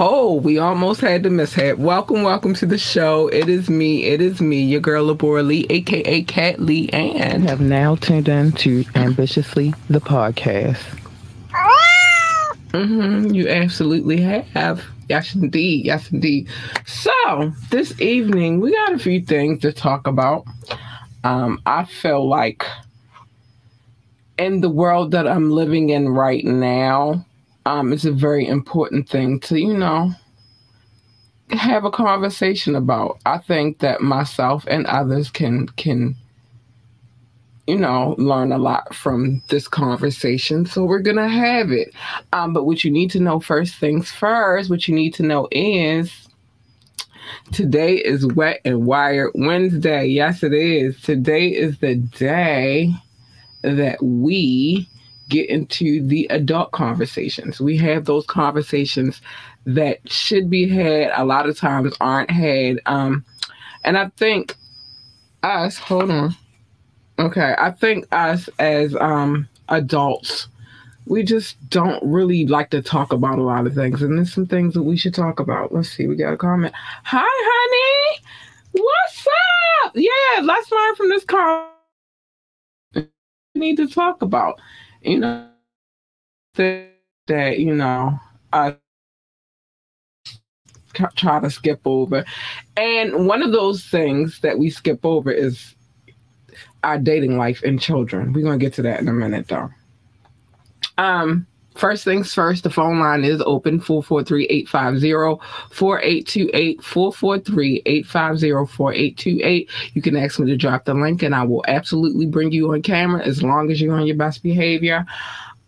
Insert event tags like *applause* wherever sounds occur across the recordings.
ho, ho. We almost had the mishap. Welcome, welcome to the show. It is me, it is me, your girl, Labora Lee, aka Cat Lee Ann. have now tuned in to Ambitiously the podcast. Mm-hmm, you absolutely have. Yes, indeed. Yes, indeed. So, this evening, we got a few things to talk about. Um, I feel like in the world that I'm living in right now, um, it's a very important thing to, you know, have a conversation about. I think that myself and others can can you know, learn a lot from this conversation. So we're to have it. Um, but what you need to know first things first, what you need to know is today is Wet and Wired Wednesday. Yes, it is. Today is the day that we get into the adult conversations. We have those conversations that should be had, a lot of times aren't had. Um, and I think us, hold on. Okay, I think us as um adults, we just don't really like to talk about a lot of things, and there's some things that we should talk about. Let's see, we got a comment. Hi, honey. What's up? Yeah, let's learn from this comment. We need to talk about, you know, that, you know, I try to skip over, and one of those things that we skip over is our dating life and children. We're gonna get to that in a minute though. Um, first things first, the phone line is open 443-850-4828, 443-850-4828. You can ask me to drop the link and I will absolutely bring you on camera as long as you're on your best behavior.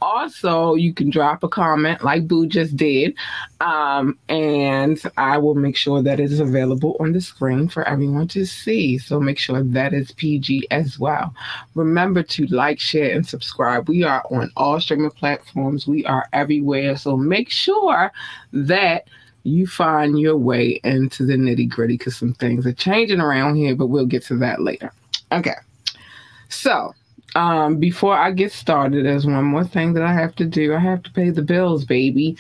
Also, you can drop a comment like Boo just did, um, and I will make sure that it is available on the screen for everyone to see. So make sure that is PG as well. Remember to like, share, and subscribe. We are on all streaming platforms, we are everywhere. So make sure that you find your way into the nitty gritty because some things are changing around here, but we'll get to that later. Okay. So, um, before I get started, there's one more thing that I have to do. I have to pay the bills, baby.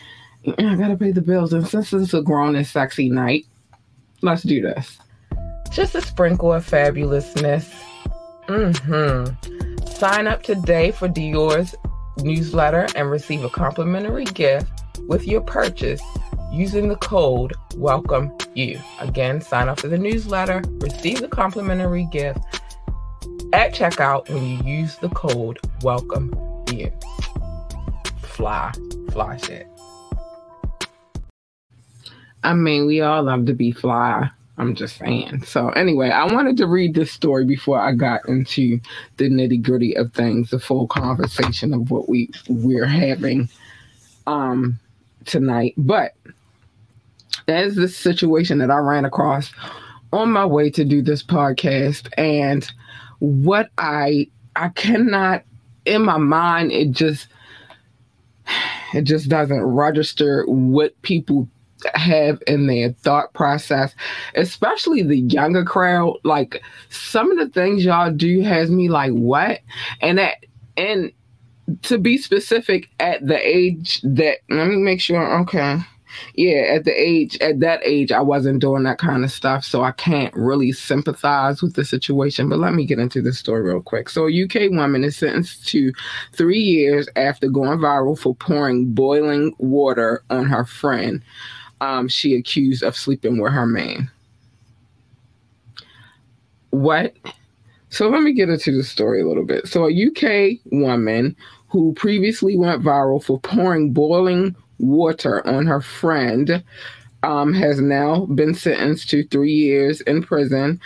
I gotta pay the bills. And since it's a grown and sexy night, let's do this. Just a sprinkle of fabulousness. Mm-hmm. Sign up today for Dior's newsletter and receive a complimentary gift with your purchase using the code Welcome You. Again, sign up for the newsletter, receive the complimentary gift at checkout when you use the code welcome you fly fly shit. I mean we all love to be fly. I'm just saying. So anyway i wanted to read this story before i got into the nitty gritty of things the full conversation of what we we're having um tonight. But there's this situation that i ran across on my way to do this podcast and what I I cannot in my mind it just it just doesn't register what people have in their thought process, especially the younger crowd. Like some of the things y'all do has me like, what? And that and to be specific at the age that let me make sure okay yeah, at the age at that age I wasn't doing that kind of stuff, so I can't really sympathize with the situation. But let me get into this story real quick. So a UK woman is sentenced to three years after going viral for pouring boiling water on her friend. Um, she accused of sleeping with her man. What? So let me get into the story a little bit. So a UK woman who previously went viral for pouring boiling water on her friend um, has now been sentenced to three years in prison.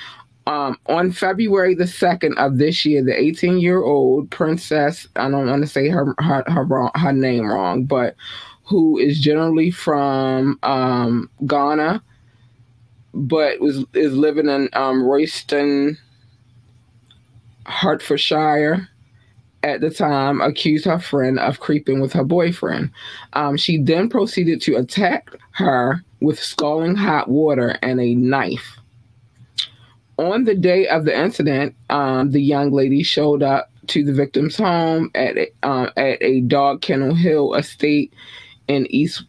Um, on February the 2nd of this year, the 18 year old princess, I don't want to say her, her, her, wrong, her name wrong, but who is generally from um, Ghana, but was is living in um, Royston, Hertfordshire at the time accused her friend of creeping with her boyfriend. Um, she then proceeded to attack her with scalding hot water and a knife. On the day of the incident, um, the young lady showed up to the victim's home at a, uh, at a dog kennel hill estate in East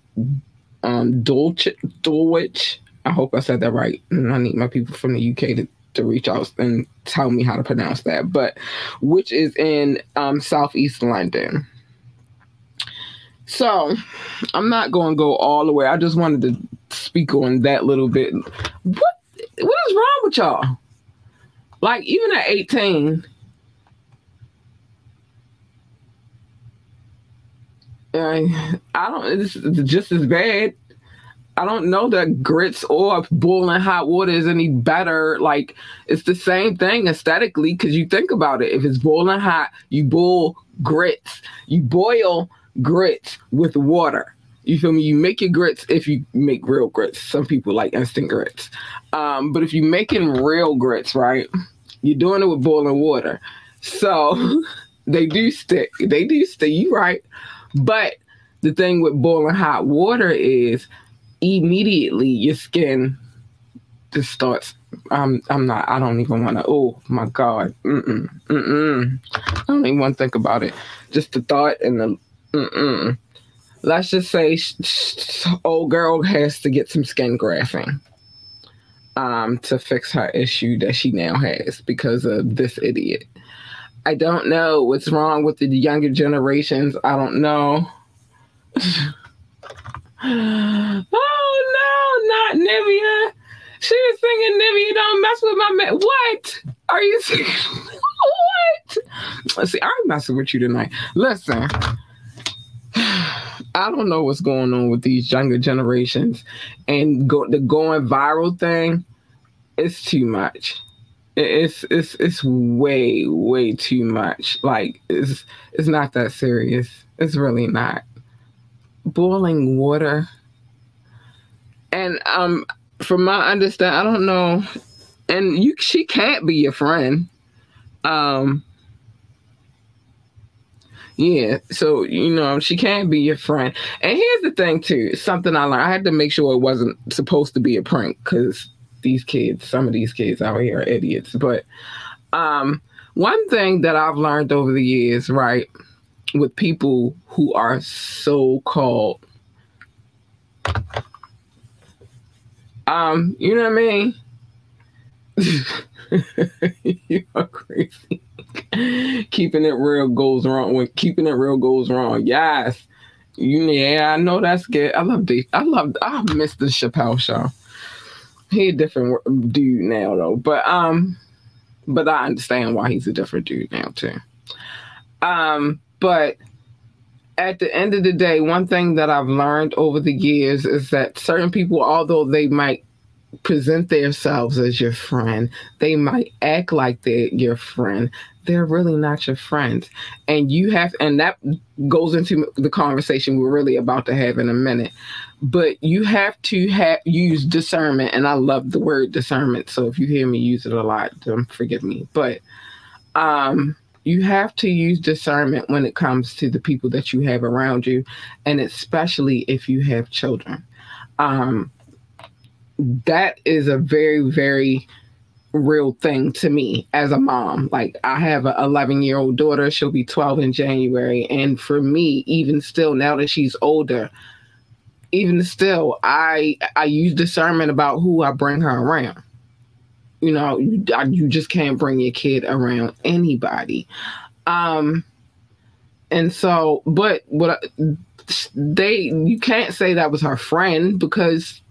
um, Dulwich. I hope I said that right. I need my people from the UK to, to reach out and tell me how to pronounce that. But which is in um, southeast London. So I'm not going to go all the way. I just wanted to speak on that little bit. What what is wrong with y'all? Like even at 18, I, I don't. It's just as bad. I don't know that grits or boiling hot water is any better. Like it's the same thing aesthetically because you think about it. If it's boiling hot, you boil grits. You boil grits with water. You feel me? You make your grits if you make real grits. Some people like instant grits. Um, but if you're making real grits, right, you're doing it with boiling water. So *laughs* they do stick. They do stick. You right. But the thing with boiling hot water is immediately your skin just starts. I'm I'm not. I don't even want to. Oh my god. Mm-mm, mm-mm. I don't even want to think about it. Just the thought and the. Mm-mm. Let's just say sh- sh- old girl has to get some skin grafting um, to fix her issue that she now has because of this idiot. I don't know what's wrong with the younger generations. I don't know. *sighs* *sighs* not Nivea. She was singing Nivea, don't mess with my man. What? Are you singing? *laughs* what? Let's see, I'm messing with you tonight. Listen. *sighs* I don't know what's going on with these younger generations and go the going viral thing. It's too much. It's it's it's way way too much. Like it's it's not that serious. It's really not. Boiling water. And um from my understand, I don't know, and you she can't be your friend. Um yeah, so you know she can't be your friend. And here's the thing too, something I learned. I had to make sure it wasn't supposed to be a prank because these kids, some of these kids out here are idiots. But um, one thing that I've learned over the years, right, with people who are so called, um, you know what I mean? *laughs* you are crazy. keeping it real goes wrong. When keeping it real goes wrong, yes. You yeah, I know that's good. I love the I love I miss the Chappelle show he a different dude now though. But um, but I understand why he's a different dude now too. Um, but at the end of the day, one thing that I've learned over the years is that certain people, although they might present themselves as your friend, they might act like they're your friend. They're really not your friends. And you have, and that goes into the conversation we're really about to have in a minute but you have to have use discernment and i love the word discernment so if you hear me use it a lot don't forgive me but um you have to use discernment when it comes to the people that you have around you and especially if you have children um that is a very very real thing to me as a mom. Like I have an 11 year old daughter, she'll be 12 in January. And for me, even still, now that she's older, even still, I I use discernment about who I bring her around. You know, you, you just can't bring your kid around anybody. Um, and so, but what they you can't say that was her friend because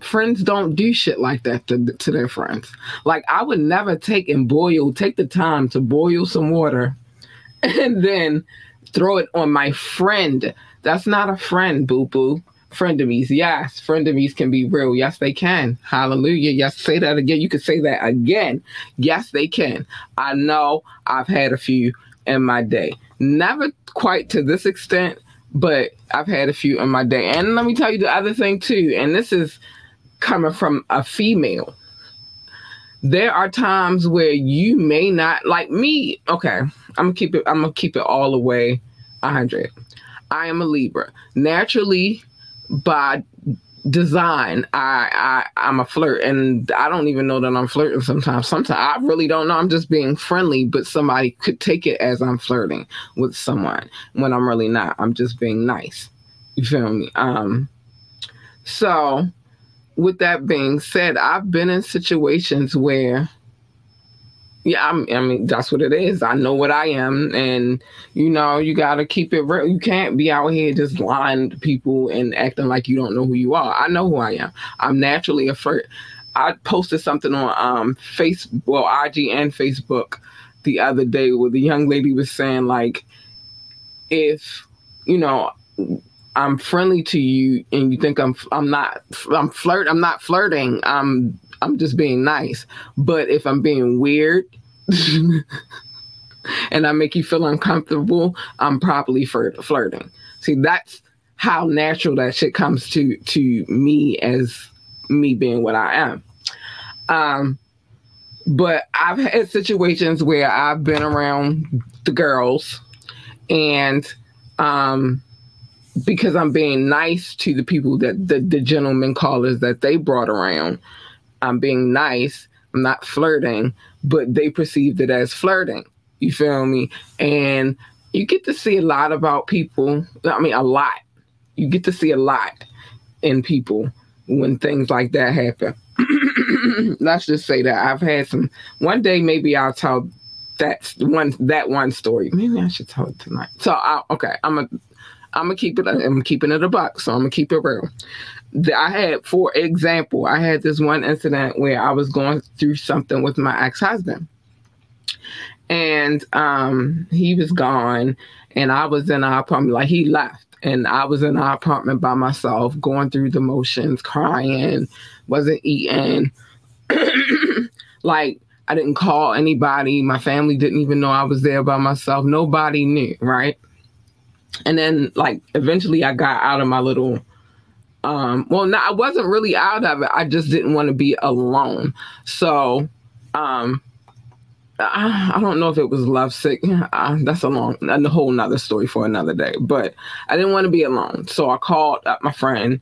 friends don't do shit like that to, to their friends. Like I would never take and boil, take the time to boil some water *laughs* and then throw it on my friend. That's not a friend, boo boo. Frenemies, yes, frenemies can be real. Yes, they can. Hallelujah. Yes, say that again. You could say that again. Yes, they can. I know I've had a few in my day. Never quite to this extent, but I've had a few in my day. And let me tell you the other thing too, and this is coming from a female. There are times where you may not like me. Okay, I'm gonna keep it. I'm gonna keep it all the way 100. I am a Libra. Naturally, by design I, I i'm a flirt and i don't even know that i'm flirting sometimes. Sometimes i really don't know. I'm just being friendly but somebody could take it as i'm flirting with someone when i'm really not. I'm just being nice. You feel me? Um So, with that being said, I've been in situations where yeah, I'm, i mean that's what it is. I know what I am, and you know you got to keep it real. You can't be out here just lying to people and acting like you don't know who you are. I know who I am. I'm naturally a flirt. I posted something on um Facebook, well, IG and Facebook the other day where the young lady was saying like, if you know I'm friendly to you and you think I'm I'm not I'm flirt I'm not flirting. I'm I'm just being nice. But if I'm being weird *laughs* and I make you feel uncomfortable, I'm probably flirt- flirting. See, that's how natural that shit comes to to me as me being what I am. Um, but I've had situations where I've been around the girls and um because I'm being nice to the people that the, the gentlemen callers that they brought around, I'm being nice. I'm not flirting, but they perceived it as flirting. You feel me? And you get to see a lot about people. I mean, a lot. You get to see a lot in people when things like that happen. *clears throat* Let's just say that I've had some. One day, maybe I'll tell that one that one story. Maybe I should tell it tonight. So, I, okay, I'm a I'm gonna keep it. I'm keeping it a buck, so I'm gonna keep it real. I had, for example, I had this one incident where I was going through something with my ex husband, and um, he was gone, and I was in our apartment. Like he left, and I was in our apartment by myself, going through the motions, crying, wasn't eating, *clears throat* like. I didn't call anybody. My family didn't even know I was there by myself. Nobody knew, right? and then like eventually I got out of my little um well no I wasn't really out of it. I just didn't want to be alone. So um I, I don't know if it was lovesick *laughs* uh, that's a long a whole nother story for another day but I didn't want to be alone. So I called up my friend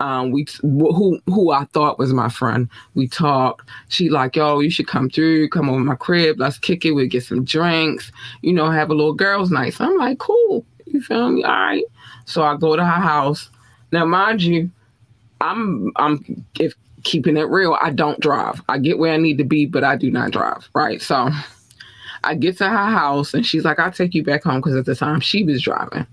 um we who who I thought was my friend. We talked. She like yo you should come through. Come over my crib. Let's kick it. We get some drinks. You know have a little girls night. So I'm like cool. You feel me? All right. So I go to her house. Now, mind you, I'm I'm if keeping it real, I don't drive. I get where I need to be, but I do not drive. Right. So I get to her house and she's like, I'll take you back home because at the time she was driving.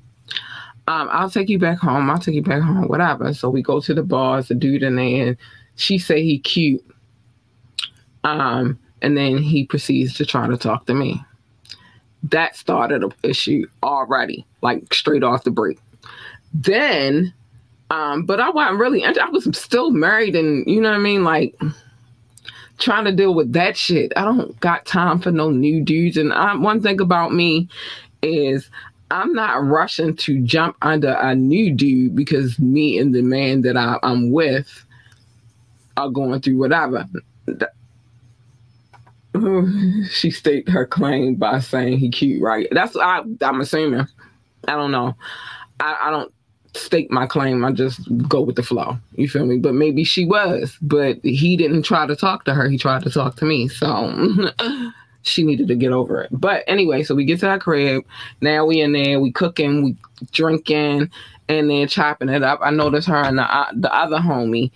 Um, I'll take you back home. I'll take you back home, whatever. So we go to the bars, the dude in there, and she say he cute. Um, and then he proceeds to try to talk to me that started an issue already, like straight off the break. Then, um, but I wasn't really, I was still married and you know what I mean? Like trying to deal with that shit. I don't got time for no new dudes. And I, one thing about me is I'm not rushing to jump under a new dude because me and the man that I, I'm with are going through whatever. *sighs* she staked her claim by saying he cute, right? That's I, I'm assuming. I don't know. I, I don't stake my claim. I just go with the flow. You feel me? But maybe she was, but he didn't try to talk to her. He tried to talk to me. So *laughs* she needed to get over it. But anyway, so we get to our crib. Now we in there. We cooking. We drinking, and then chopping it up. I noticed her and the the other homie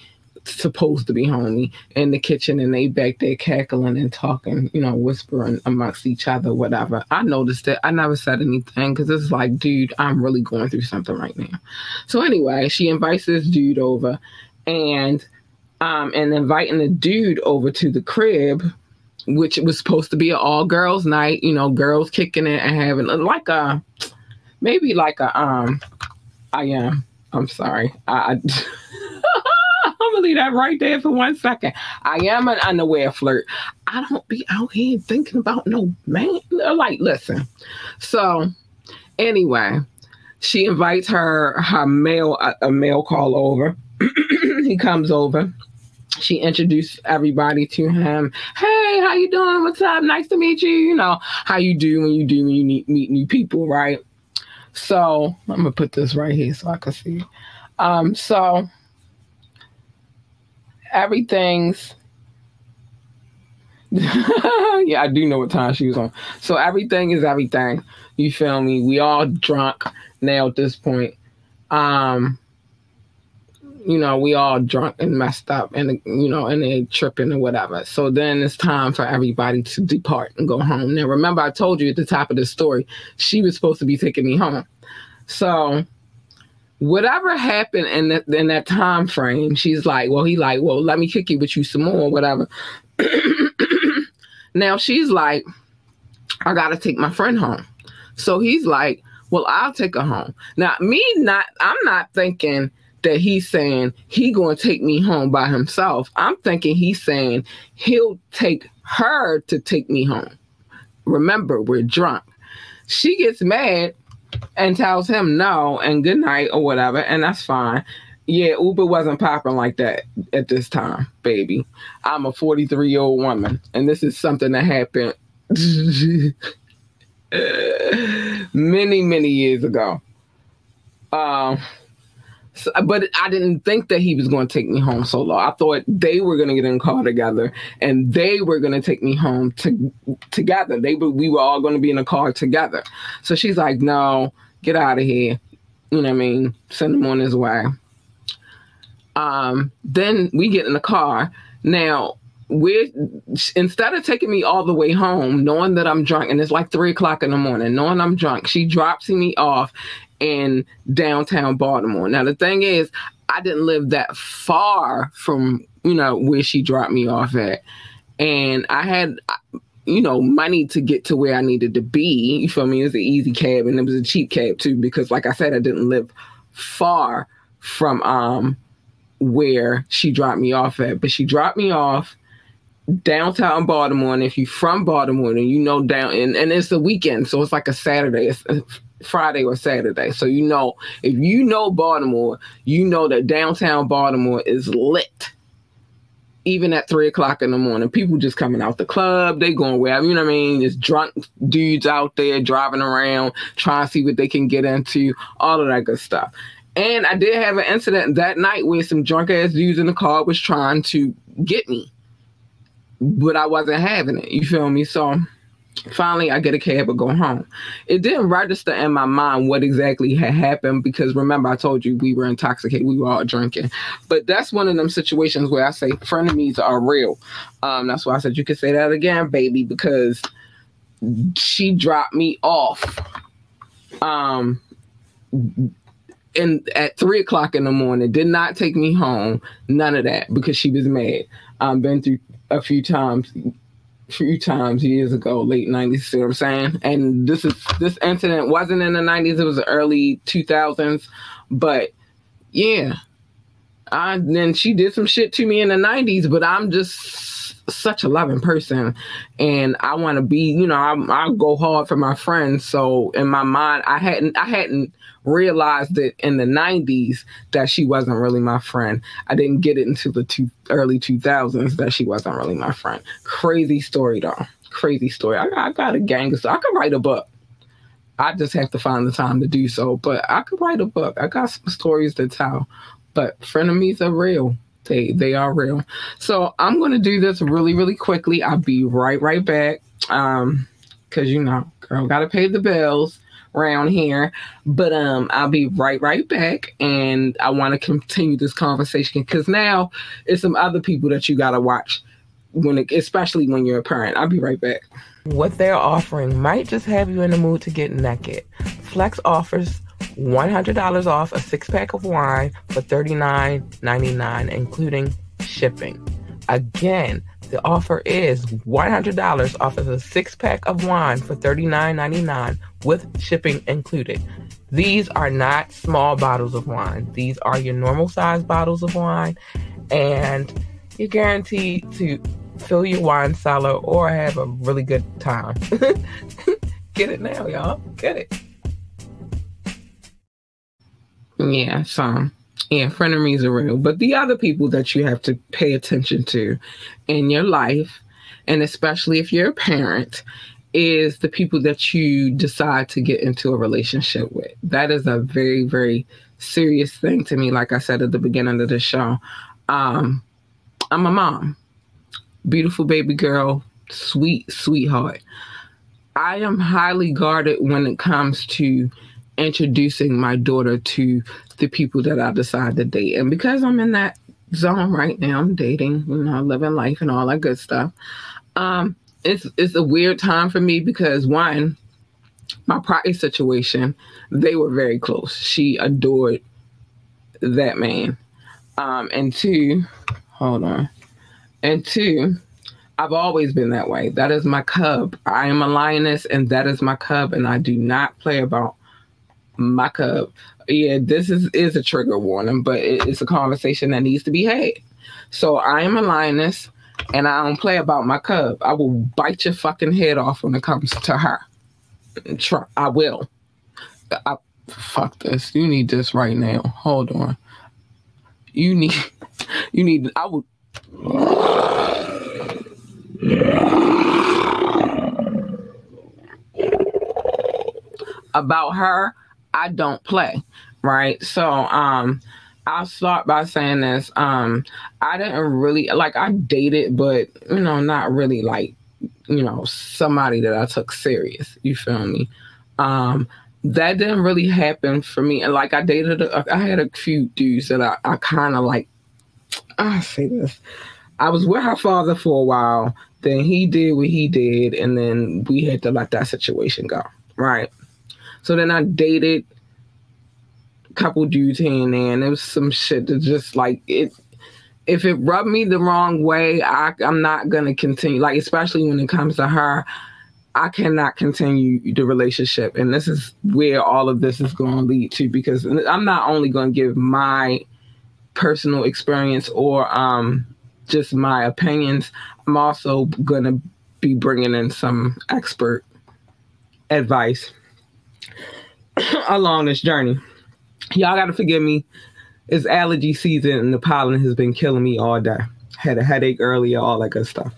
supposed to be homie in the kitchen and they back there cackling and talking, you know, whispering amongst each other, whatever. I noticed it. I never said anything because it's like, dude, I'm really going through something right now. So anyway, she invites this dude over and um and inviting the dude over to the crib, which was supposed to be an all girls night, you know, girls kicking it and having like a maybe like a um I am. I'm sorry. I, I *laughs* gonna leave that right there for one second. I am an unaware flirt. I don't be out here thinking about no man. Like, listen. So, anyway, she invites her her male a, male call over. *clears throat* he comes over. She introduced everybody to him. Hey, how you doing? What's up? Nice to meet you. You know how you do when you do when you meet, meet new people, right? So I'm gonna put this right here so I can see. Um, so everything's *laughs* yeah, I do know what time she was on. So everything is everything. You feel me? We all drunk now at this point. Um you know, we all drunk and messed up and, you know, and they tripping or whatever. So then it's time for everybody to depart and go home. Now, remember, I told you at the top of the story, she was supposed to be taking me home. So whatever happened in that, in that time frame, she's like, well, he like, well, let me kick you with you some more, whatever. *clears throat* now she's like, I got to take my friend home. So he's like, well, I'll take her home. Now, me not, I'm not thinking that he's saying he to take me home by himself. I'm thinking he's saying he'll take her to take me home. Remember, we're drunk. She gets mad and tells him no and good night or whatever, and that's fine. Yeah, Uber wasn't popping like that at this time, baby. I'm a 43 year old woman, and this is something that happened *laughs* many, many years ago. Um, but I didn't think that he was going to take me home solo. I thought they were going to get in a car together and they were going to take me home to, together. They were, we were all going to be in a car together. So she's like, "No, get out of here." You know what I mean? Send him on his way. Um, then we get in the car. Now we're instead of taking me all the way home, knowing that I'm drunk, and it's like three o'clock in the morning, knowing I'm drunk, she drops me off in downtown Baltimore. Now the thing is, I didn't live that far from you know where she dropped me off at, and I had you know money to get to where I needed to be. You feel me? It was an easy cab, and it was a cheap cab too because, like I said, I didn't live far from um where she dropped me off at, but she dropped me off downtown Baltimore, and if you're from Baltimore, and you know down, and, and it's the weekend, so it's like a Saturday, it's Friday or Saturday. So you know, if you know Baltimore, you know that downtown Baltimore is lit. Even at three o'clock in the morning, people just coming out the club, they going wherever, you know what I mean? There's drunk dudes out there driving around, trying to see what they can get into, all of that good stuff. And I did have an incident that night where some drunk ass dudes in the car was trying to get me but I wasn't having it. You feel me? So finally I get a cab and go home. It didn't register in my mind what exactly had happened because remember I told you we were intoxicated, we were all drinking. But that's one of them situations where I say frenemies are real. Um, that's why I said you could say that again, baby, because she dropped me off. Um and at three o'clock in the morning, did not take me home, none of that, because she was mad. I've been through a few times few times years ago, late nineties, see what I'm saying? And this is this incident wasn't in the nineties, it was early two thousands. But yeah. I then she did some shit to me in the nineties, but I'm just such a loving person and I want to be, you know, I I go hard for my friends. So in my mind, I hadn't I hadn't realized it in the 90s that she wasn't really my friend. I didn't get it until the two, early 2000s that she wasn't really my friend. Crazy story though. Crazy story. I, I got a gang of I could write a book. I just have to find the time to do so. But I could write a book. I got some stories to tell. But frenemies are real. They they are real. So I'm gonna do this really, really quickly. I'll be right right back. Um, cause you know, girl gotta pay the bills around here. But um, I'll be right right back, and I want to continue this conversation because now it's some other people that you gotta watch when, it, especially when you're a parent. I'll be right back. What they're offering might just have you in the mood to get naked. Flex offers $100 off a six pack of wine for $39.99, including shipping. Again, the offer is $100 off of a six pack of wine for $39.99 with shipping included. These are not small bottles of wine. These are your normal size bottles of wine, and you're guaranteed to fill your wine cellar or have a really good time. *laughs* Get it now, y'all. Get it. Yeah, so yeah, frenemies are real. But the other people that you have to pay attention to in your life, and especially if you're a parent, is the people that you decide to get into a relationship with. That is a very, very serious thing to me. Like I said at the beginning of the show, um, I'm a mom, beautiful baby girl, sweet sweetheart. I am highly guarded when it comes to introducing my daughter to the people that I decide to date. And because I'm in that zone right now, I'm dating, you know, living life and all that good stuff. Um, it's it's a weird time for me because one, my prior situation, they were very close. She adored that man. Um, and two, hold on. And two, I've always been that way. That is my cub. I am a lioness and that is my cub, and I do not play about my cub. Yeah, this is, is a trigger warning, but it's a conversation that needs to be had. So I am a lioness and I don't play about my cub. I will bite your fucking head off when it comes to her. I will. I, fuck this. You need this right now. Hold on. You need, you need, I would. About her, I don't play, right? So, um, I'll start by saying this. Um, I didn't really like I dated, but you know, not really like, you know, somebody that I took serious. You feel me? Um, that didn't really happen for me. And like I dated, a, I had a few dudes that I, I kind of like. I say this. I was with her father for a while. Then he did what he did, and then we had to let that situation go. Right. So then I dated a couple dudes here and there, and there was some shit that just like it. If it rubbed me the wrong way, I, I'm not gonna continue. Like especially when it comes to her, I cannot continue the relationship. And this is where all of this is going to lead to because I'm not only going to give my personal experience or um, just my opinions, I'm also going to be bringing in some expert advice *coughs* along this journey. Y'all got to forgive me. It's allergy season and the pollen has been killing me all day. Had a headache earlier, all that good stuff.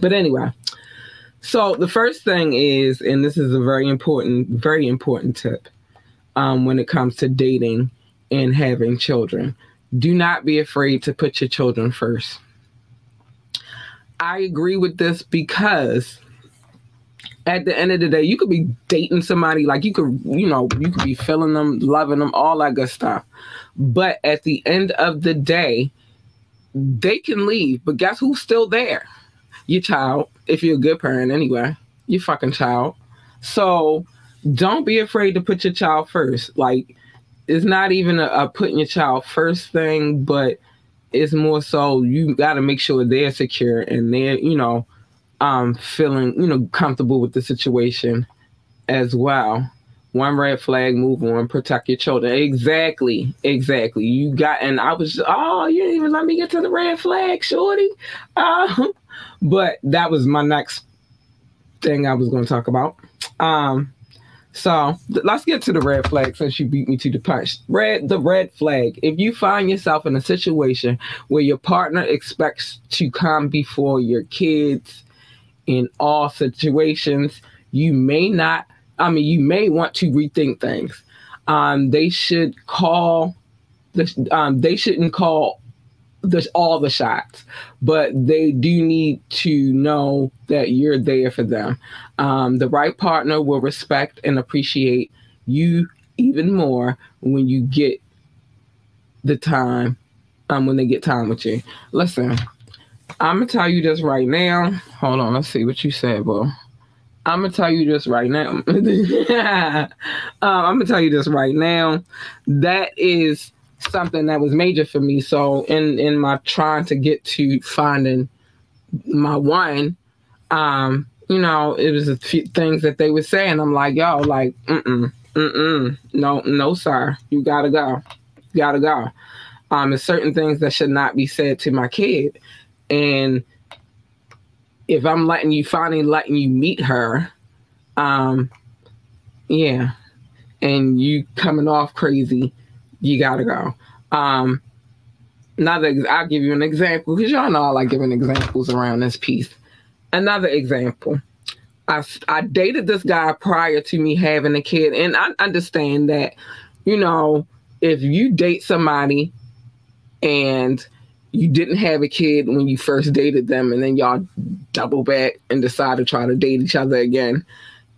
But anyway, so the first thing is, and this is a very important, very important tip um, when it comes to dating and having children. Do not be afraid to put your children first. I agree with this because at the end of the day, you could be dating somebody, like you could, you know, you could be feeling them, loving them, all that good stuff. But at the end of the day, they can leave, but guess who's still there? Your child if you're a good parent anyway. You fucking child. So don't be afraid to put your child first. Like it's not even a, a putting your child first thing, but it's more so you got to make sure they're secure and they're you know um feeling you know comfortable with the situation as well one red flag move on protect your children exactly exactly you got and i was oh you didn't even let me get to the red flag shorty uh, *laughs* but that was my next thing I was going to talk about. Um, so let's get to the red flag since you beat me to the punch. Red, the red flag. If you find yourself in a situation where your partner expects to come before your kids in all situations, you may not. I mean, you may want to rethink things. Um, they should call. The, um, they shouldn't call there's all the shots, but they do need to know that you're there for them. Um, the right partner will respect and appreciate you even more when you get the time, um, when they get time with you. Listen, I'm gonna tell you this right now. Hold on, let's see what you said, bro. I'm gonna tell you this right now. *laughs* uh, I'm gonna tell you this right now. That is something that was major for me. So in in my trying to get to finding my one, um, you know, it was a few things that they were saying. I'm like, yo, like, mm, mm no, no, sir, you gotta go, you gotta go. Um, there's certain things that should not be said to my kid, and if I'm letting you finally letting you meet her, um, yeah, and you coming off crazy, you gotta go. Um, another, I'll give you an example because y'all know I like giving examples around this piece. Another example. I, I dated this guy prior to me having a kid, and I understand that, you know, if you date somebody and you didn't have a kid when you first dated them, and then y'all double back and decide to try to date each other again,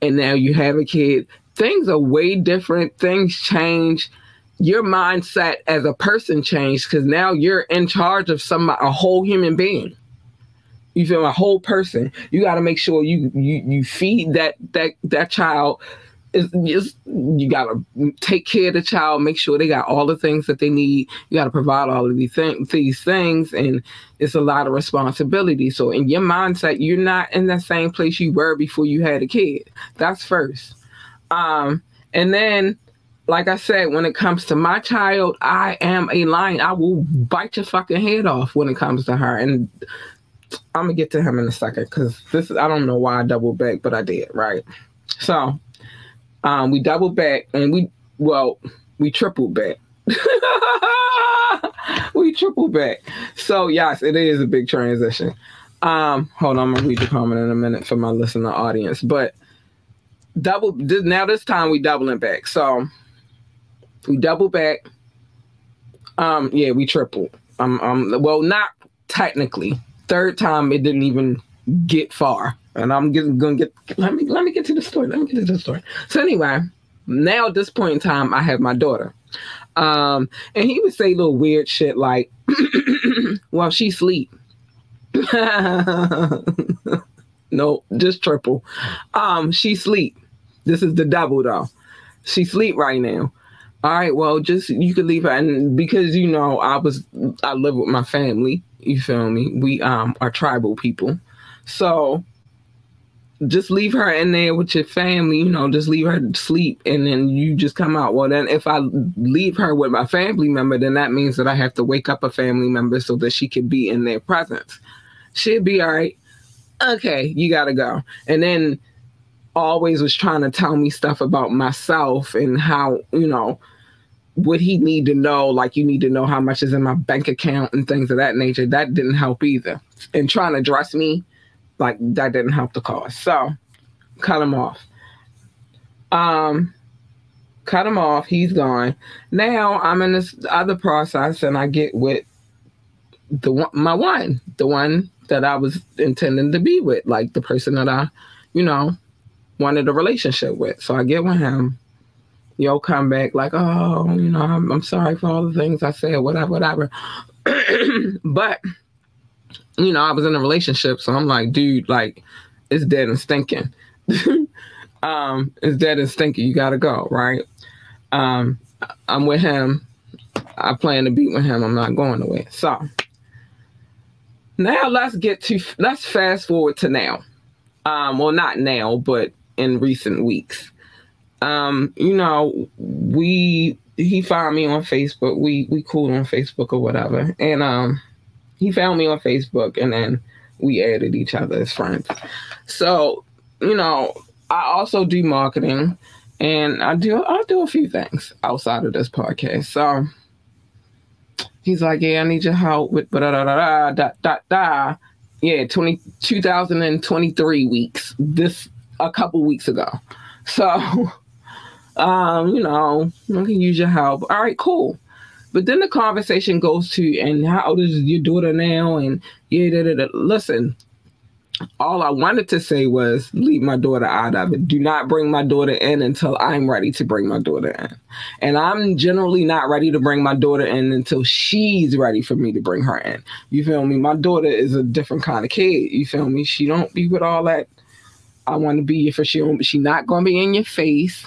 and now you have a kid, things are way different. Things change. Your mindset as a person changed because now you're in charge of some a whole human being. You feel a whole person. You got to make sure you you you feed that that that child is just you gotta take care of the child, make sure they got all the things that they need. You gotta provide all of these things, these things, and it's a lot of responsibility. So in your mindset, you're not in the same place you were before you had a kid. That's first. Um, and then, like I said, when it comes to my child, I am a lion. I will bite your fucking head off when it comes to her. And I'm gonna get to him in a second because this I don't know why I double back, but I did, right? So um, we doubled back and we well, we tripled back. *laughs* we tripled back. So yes, it is a big transition. Um, hold on, I'm gonna read the comment in a minute for my listener audience. But double now this time we doubling back. So we double back. Um, yeah, we tripled. Um, um, well, not technically. Third time it didn't even get far and I'm getting gonna get let me let me get to the story. Let me get to the story. So anyway, now at this point in time, I have my daughter. Um, and he would say little weird shit like, *coughs* "While she sleep. *laughs* no, just triple. Um, she sleep. This is the double though. She sleep right now. All right, well, just you could leave her and because you know I was I live with my family, you feel me? We um are tribal people. So just leave her in there with your family, you know, just leave her to sleep and then you just come out. Well, then if I leave her with my family member, then that means that I have to wake up a family member so that she can be in their presence. She'd be all right. Okay, you got to go. And then always was trying to tell me stuff about myself and how, you know, what he need to know, like you need to know how much is in my bank account and things of that nature. That didn't help either. And trying to dress me like that didn't help the cause. So cut him off. Um, cut him off. He's gone. Now I'm in this other process, and I get with the one, my one, the one that I was intending to be with, like the person that I, you know, wanted a relationship with. So I get with him. Yo, come back like, oh, you know, I'm, I'm sorry for all the things I said, whatever, whatever. *clears throat* but you know, I was in a relationship, so I'm like, dude, like, it's dead and stinking. *laughs* um, it's dead and stinking. You gotta go, right? Um, I'm with him. I plan to be with him. I'm not going away. So now let's get to let's fast forward to now. Um, well, not now, but in recent weeks. Um, you know, we he found me on Facebook. We we cool on Facebook or whatever, and um he found me on Facebook and then we added each other as friends. So, you know, I also do marketing and I do I do a few things outside of this podcast. So he's like, Yeah, I need your help with da da da da da da. Yeah, 20, 2023 weeks. This a couple weeks ago. So *laughs* um, you know, I can use your help. All right, cool. But then the conversation goes to, and how old is your daughter now? And yeah, da, da, da. listen, all I wanted to say was leave my daughter out of it. Do not bring my daughter in until I'm ready to bring my daughter in. And I'm generally not ready to bring my daughter in until she's ready for me to bring her in. You feel me? My daughter is a different kind of kid. You feel me? She don't be with all that. I want to be for she. She not gonna be in your face.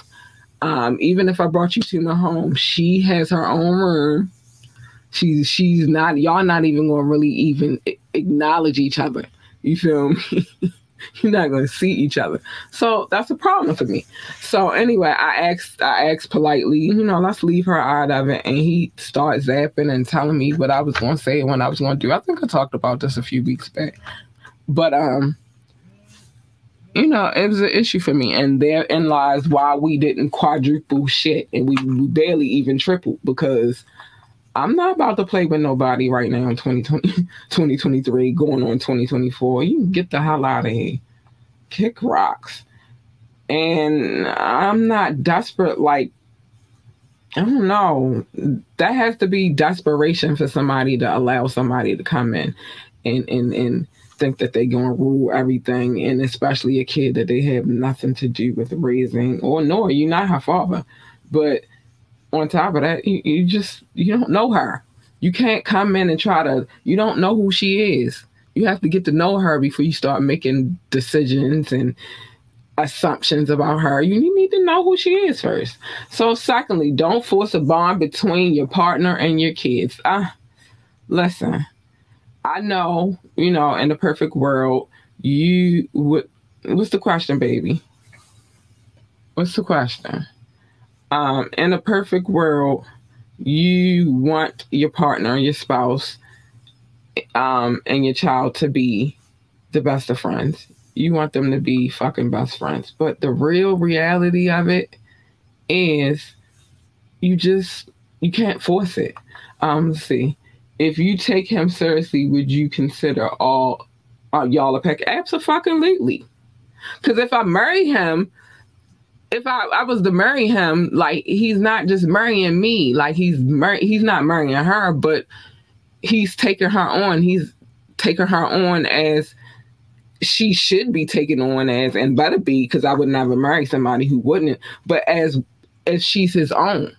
Um, even if I brought you to my home, she has her own room. She's she's not y'all not even gonna really even acknowledge each other. You feel me? *laughs* You're not gonna see each other. So that's a problem for me. So anyway, I asked I asked politely, you know, let's leave her out of it. And he starts zapping and telling me what I was gonna say and what I was gonna do. I think I talked about this a few weeks back. But um you know, it was an issue for me. And therein lies why we didn't quadruple shit and we, we barely even triple because I'm not about to play with nobody right now in 2020, 2023, *laughs* going on 2024. You get the hell out of here. Kick rocks. And I'm not desperate like I don't know. That has to be desperation for somebody to allow somebody to come in and and and think that they're gonna rule everything, and especially a kid that they have nothing to do with raising, or nor you're not her father. But on top of that, you, you just you don't know her. You can't come in and try to. You don't know who she is. You have to get to know her before you start making decisions and assumptions about her. You need to know who she is first. So, secondly, don't force a bond between your partner and your kids. Uh, listen, I know, you know, in the perfect world, you would. What's the question, baby? What's the question? Um, in a perfect world, you want your partner, your spouse, um, and your child to be the best of friends. You want them to be fucking best friends. But the real reality of it is you just you can't force it. Um, let's see. If you take him seriously, would you consider all uh, y'all a pack? Absolutely. Because if I marry him, if I, I was to marry him, like he's not just marrying me, like he's mar- he's not marrying her, but he's taking her on. He's taking her on as she should be taken on as and better be because I would never marry somebody who wouldn't, but as as she's his own.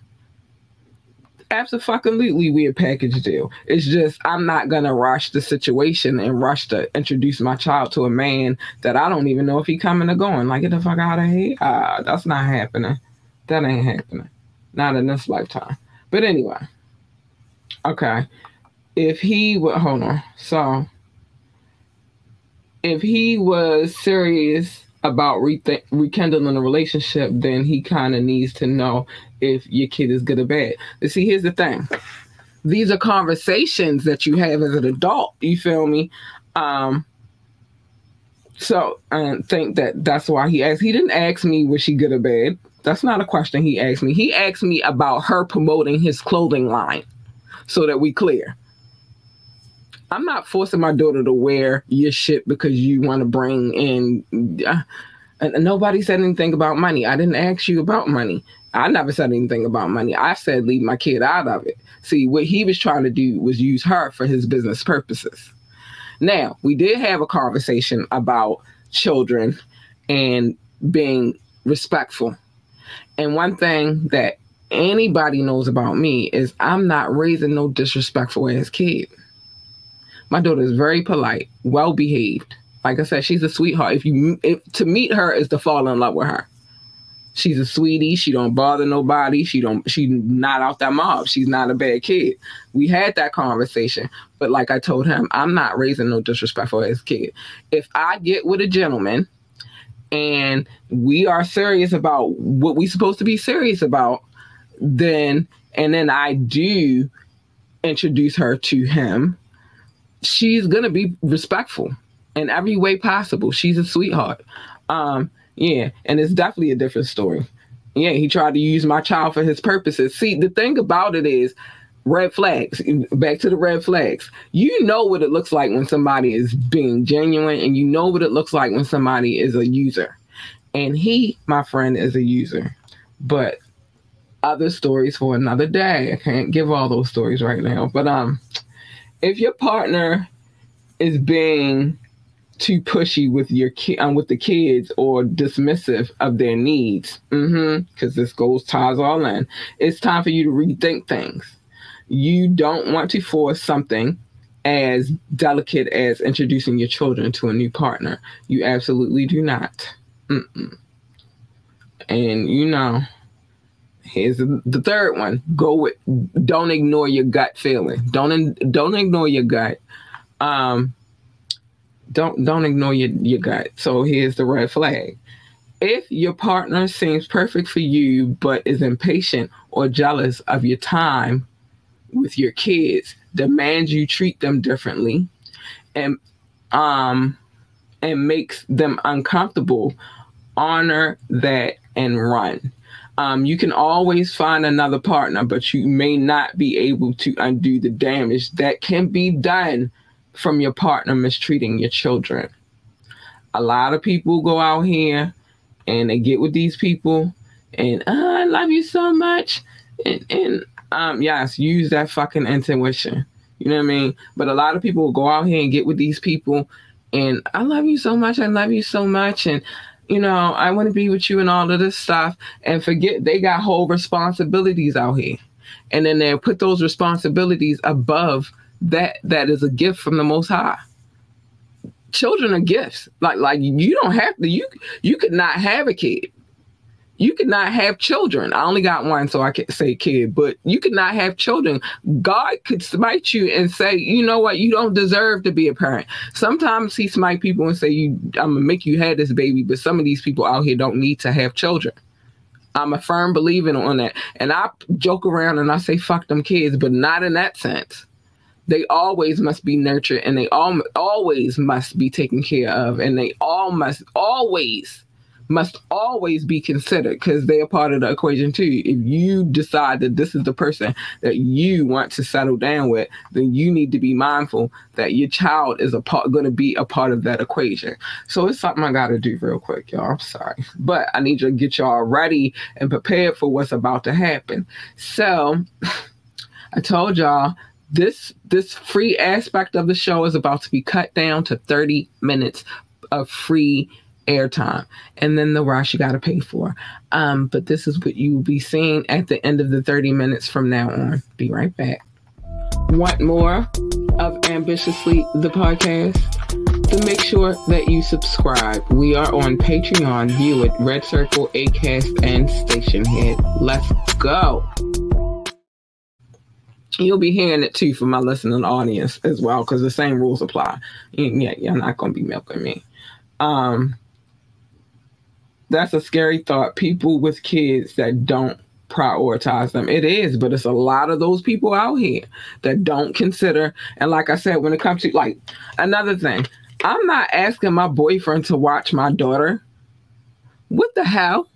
Absolutely, we a package deal. It's just I'm not gonna rush the situation and rush to introduce my child to a man that I don't even know if he coming or going. Like get the fuck out of here. Uh, that's not happening. That ain't happening. Not in this lifetime. But anyway. Okay if he would hold on. So if he was serious about re- rekindling a relationship, then he kind of needs to know if your kid is good or bad. But see, here's the thing. These are conversations that you have as an adult. You feel me? Um, so I think that that's why he asked. He didn't ask me was she good or bad. That's not a question he asked me. He asked me about her promoting his clothing line, so that we clear. I'm not forcing my daughter to wear your shit because you want to bring in. Uh, and nobody said anything about money. I didn't ask you about money. I never said anything about money. I said leave my kid out of it. See, what he was trying to do was use her for his business purposes. Now, we did have a conversation about children and being respectful. And one thing that anybody knows about me is I'm not raising no disrespectful ass kid. My daughter is very polite, well behaved. Like I said, she's a sweetheart. If you if, to meet her is to fall in love with her. She's a sweetie. She don't bother nobody. She don't. She's not out that mob. She's not a bad kid. We had that conversation, but like I told him, I'm not raising no disrespectful as kid. If I get with a gentleman, and we are serious about what we supposed to be serious about, then and then I do introduce her to him she's gonna be respectful in every way possible. She's a sweetheart. Um, yeah, and it's definitely a different story. Yeah, he tried to use my child for his purposes. See, the thing about it is red flags. Back to the red flags. You know what it looks like when somebody is being genuine, and you know what it looks like when somebody is a user. And he, my friend, is a user. But other stories for another day. I can't give all those stories right now. But um if your partner is being too pushy with your kid um, with the kids or dismissive of their needs because mm-hmm, this goes ties all in it's time for you to rethink things. You don't want to force something as delicate as introducing your children to a new partner. You absolutely do not. Mm-mm. and you know Here's the third one. Go with don't ignore your gut feeling. Don't don't ignore your gut. Um don't don't ignore your, your gut. So here's the red flag. If your partner seems perfect for you but is impatient or jealous of your time with your kids, demands you treat them differently and um and makes them uncomfortable, honor that and run um, you can always find another partner, but you may not be able to undo the damage that can be done from your partner mistreating your children. A lot of people go out here and they get with these people and oh, I love you so much. And, and um, yes, use that fucking intuition. You know what I mean? But a lot of people will go out here and get with these people and I love you so much. I love you so much. And you know, I want to be with you and all of this stuff and forget they got whole responsibilities out here. And then they put those responsibilities above that that is a gift from the most high. Children are gifts. Like like you don't have to you you could not have a kid you could not have children. I only got one, so I can say kid, but you could not have children. God could smite you and say, you know what, you don't deserve to be a parent. Sometimes he smite people and say, you, I'm gonna make you have this baby, but some of these people out here don't need to have children. I'm a firm believer on that. And I joke around and I say, fuck them kids, but not in that sense. They always must be nurtured and they all always must be taken care of. And they all must always must always be considered because they are part of the equation too. If you decide that this is the person that you want to settle down with, then you need to be mindful that your child is a part going to be a part of that equation. So it's something I got to do real quick, y'all. I'm sorry, but I need you to get y'all ready and prepared for what's about to happen. So *sighs* I told y'all this this free aspect of the show is about to be cut down to 30 minutes of free airtime. And then the rush you got to pay for. Um, but this is what you will be seeing at the end of the 30 minutes from now on. Be right back. Want more of ambitiously the podcast? Then make sure that you subscribe. We are on patreon. View it RedCircle acast and Stationhead. let's go. You'll be hearing it too from my listening audience as well because the same rules apply. Yeah you're not going to be milking me. Um that's a scary thought. People with kids that don't prioritize them. It is, but it's a lot of those people out here that don't consider. And like I said, when it comes to like another thing, I'm not asking my boyfriend to watch my daughter. What the hell?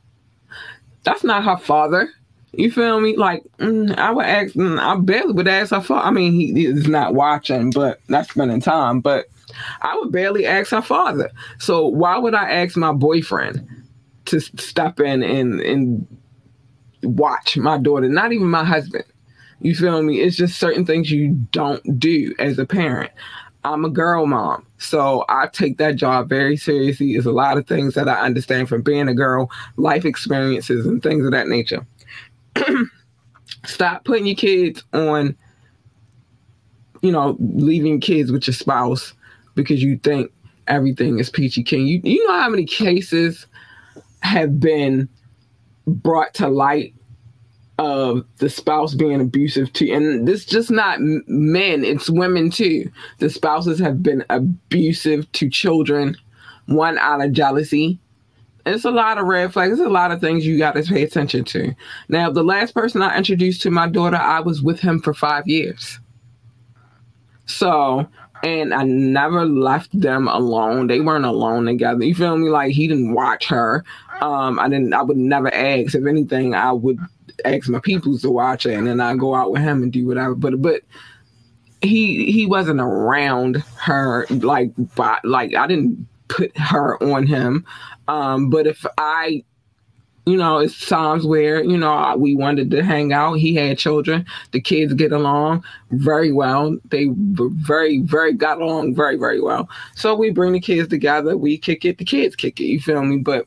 That's not her father. You feel me? Like mm, I would ask. Mm, I barely would ask her father. I mean, he is not watching, but not spending time. But I would barely ask her father. So why would I ask my boyfriend? To step in and and watch my daughter, not even my husband. You feel me? It's just certain things you don't do as a parent. I'm a girl mom, so I take that job very seriously. There's a lot of things that I understand from being a girl, life experiences, and things of that nature. *clears throat* Stop putting your kids on, you know, leaving kids with your spouse because you think everything is peachy king. You you know how many cases have been brought to light of the spouse being abusive to and this just not men it's women too the spouses have been abusive to children one out of jealousy it's a lot of red flags. it's a lot of things you got to pay attention to. Now, the last person I introduced to my daughter, I was with him for five years. So and I never left them alone. They weren't alone together. You feel me? Like he didn't watch her. Um, I didn't. I would never ask. If anything, I would ask my peoples to watch it, and then I go out with him and do whatever. But but he he wasn't around her like but like I didn't put her on him. Um, but if I you know, it's times where, you know, we wanted to hang out. He had children. The kids get along very well. They very, very got along very, very well. So we bring the kids together. We kick it. The kids kick it. You feel me? But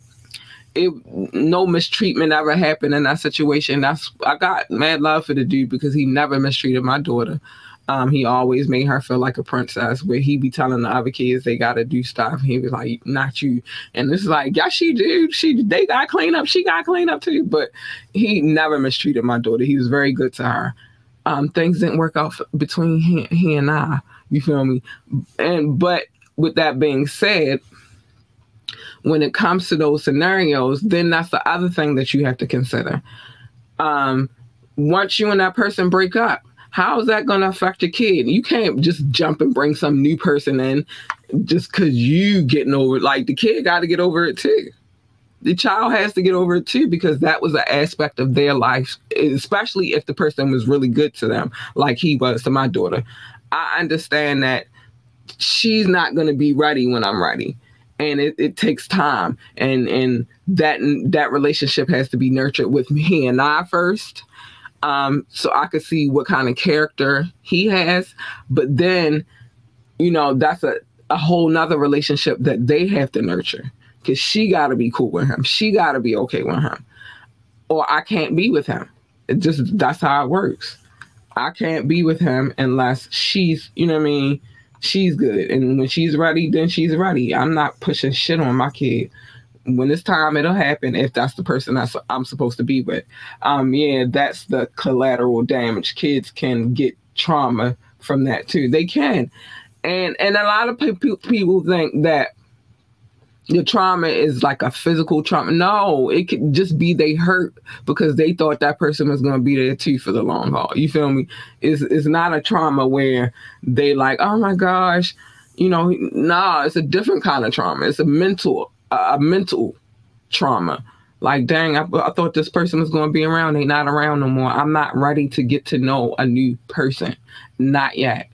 it no mistreatment ever happened in that situation. That's I got mad love for the dude because he never mistreated my daughter. Um, he always made her feel like a princess. Where he be telling the other kids they gotta do stuff. He was like, "Not you," and it's like, "Yeah, she do. She they got clean up. She got clean up too." But he never mistreated my daughter. He was very good to her. Um, things didn't work out between he, he and I. You feel me? And but with that being said, when it comes to those scenarios, then that's the other thing that you have to consider. Um, once you and that person break up, how is that going to affect your kid? You can't just jump and bring some new person in just because you getting over it. Like the kid got to get over it too. The child has to get over it too because that was an aspect of their life, especially if the person was really good to them, like he was to my daughter. I understand that she's not going to be ready when I'm ready and it, it takes time and and that that relationship has to be nurtured with me and I first Um, so I could see what kind of character he has. But then, you know, that's a, a whole nother relationship that they have to nurture. Cause she gotta be cool with him. She gotta be okay with him. Or I can't be with him. It just that's how it works. I can't be with him unless she's, you know what I mean, she's good. And when she's ready, then she's ready. I'm not pushing shit on my kid when it's time it'll happen if that's the person that's I'm supposed to be with. Um yeah, that's the collateral damage. Kids can get trauma from that too. They can. And and a lot of people people think that the trauma is like a physical trauma. No, it could just be they hurt because they thought that person was gonna be there too for the long haul. You feel me? It's it's not a trauma where they like, oh my gosh, you know, nah, it's a different kind of trauma. It's a mental a mental trauma. Like, dang, I, I thought this person was going to be around. They not around no more. I'm not ready to get to know a new person. Not yet.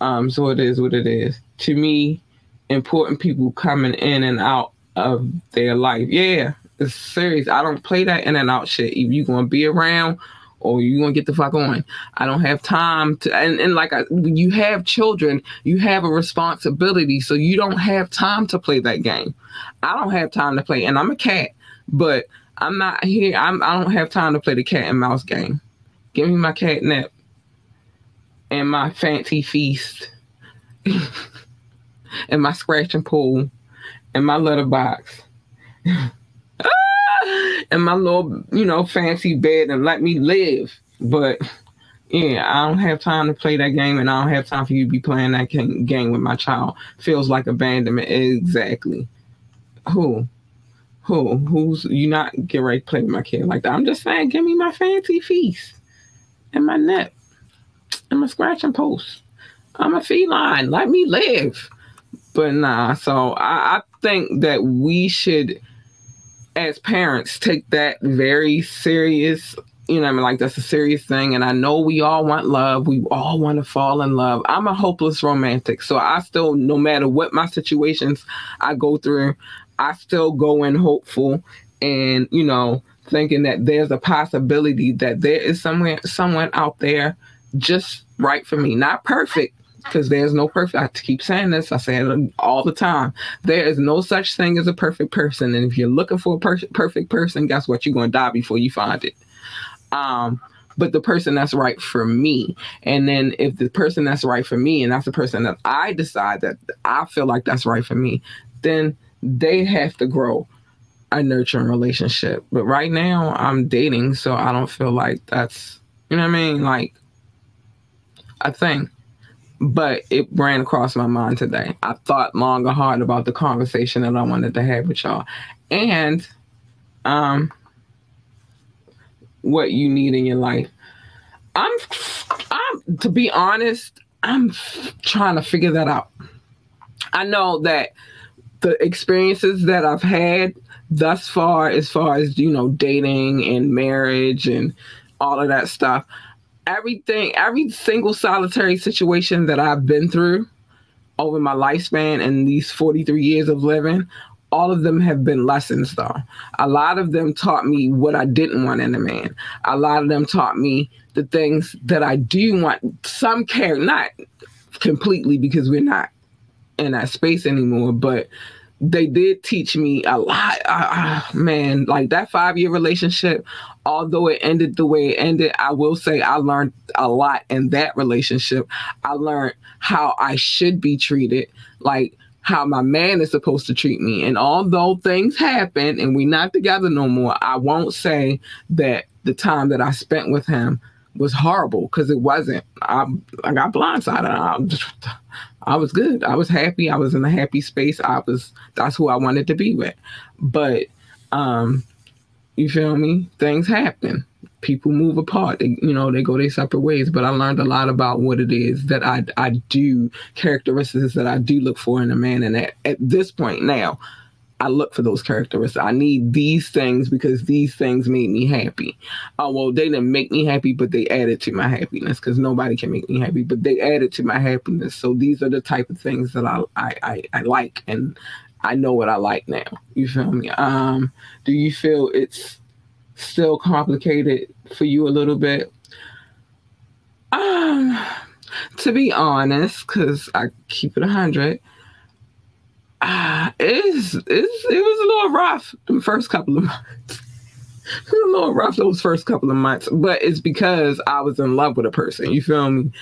Um, so it is what it is. To me, important people coming in and out of their life. Yeah, it's serious. I don't play that in and out shit. If you gonna be around or you gonna get the fuck on. I don't have time to and, and like I, you have children, you have a responsibility, so you don't have time to play that game. I don't have time to play, and I'm a cat, but I'm not here. I'm I don't have time to play the cat and mouse game. Give me my catnip and my fancy feast *laughs* and my scratch and pull and my litter box. *laughs* *laughs* in my little, you know, fancy bed and let me live. But yeah, I don't have time to play that game, and I don't have time for you to be playing that game with my child. Feels like abandonment. Exactly. Who? Who? Who's you not get to play with my kid like that? I'm just saying, give me my fancy feast and my net and my scratch and post. I'm a feline. Let me live. But nah, so I, I think that we should as parents take that very serious you know I mean like that's a serious thing and I know we all want love. We all want to fall in love. I'm a hopeless romantic so I still no matter what my situations I go through I still go in hopeful and you know thinking that there's a possibility that there is somewhere someone out there just right for me. Not perfect because there's no perfect. I keep saying this. I say it all the time. There is no such thing as a perfect person, and if you're looking for a per- perfect person, guess what? You're going to die before you find it. Um, but the person that's right for me, and then if the person that's right for me, and that's the person that I decide that I feel like that's right for me, then they have to grow a nurturing relationship. But right now, I'm dating, so I don't feel like that's you know what I mean. Like, I think but it ran across my mind today. I thought long and hard about the conversation that I wanted to have with y'all, and um, what you need in your life. I'm, I'm to be honest, I'm trying to figure that out. I know that the experiences that I've had thus far, as far as you know, dating and marriage and all of that stuff, everything, every single solitary situation that I've been through over my lifespan and these 43 years of living, all of them have been lessons though. A lot of them taught me what I didn't want in a man. A lot of them taught me the things that I do want. Some care, not completely because we're not in that space anymore, but they did teach me a lot. Man, like that five year relationship, although it ended the way it ended, I will say I learned a lot in that relationship. I learned how I should be treated, like how my man is supposed to treat me. And although things happen and we're not together no more, I won't say that the time that I spent with him was horrible because it wasn't. I, I got blindsided. I, just, I was good. I was happy. I was in a happy space. I was that's who I wanted to be with. But um you feel me? Things happen. People move apart. They, you know, they go their separate ways. But I learned a lot about what it is that I I do characteristics that I do look for in a man. And at, at this point now, I look for those characteristics. I need these things because these things made me happy. Oh well, they didn't make me happy, but they added to my happiness because nobody can make me happy, but they added to my happiness. So these are the type of things that I I, I, I like and I know what I like now. You feel me? Um, do you feel it's still complicated for you a little bit? Um, to be honest, because I keep it a hundred, it's, it's it was a little rough the first couple of months. it was *laughs* a little rough those first couple of months, but it's because I was in love with a person. You feel me?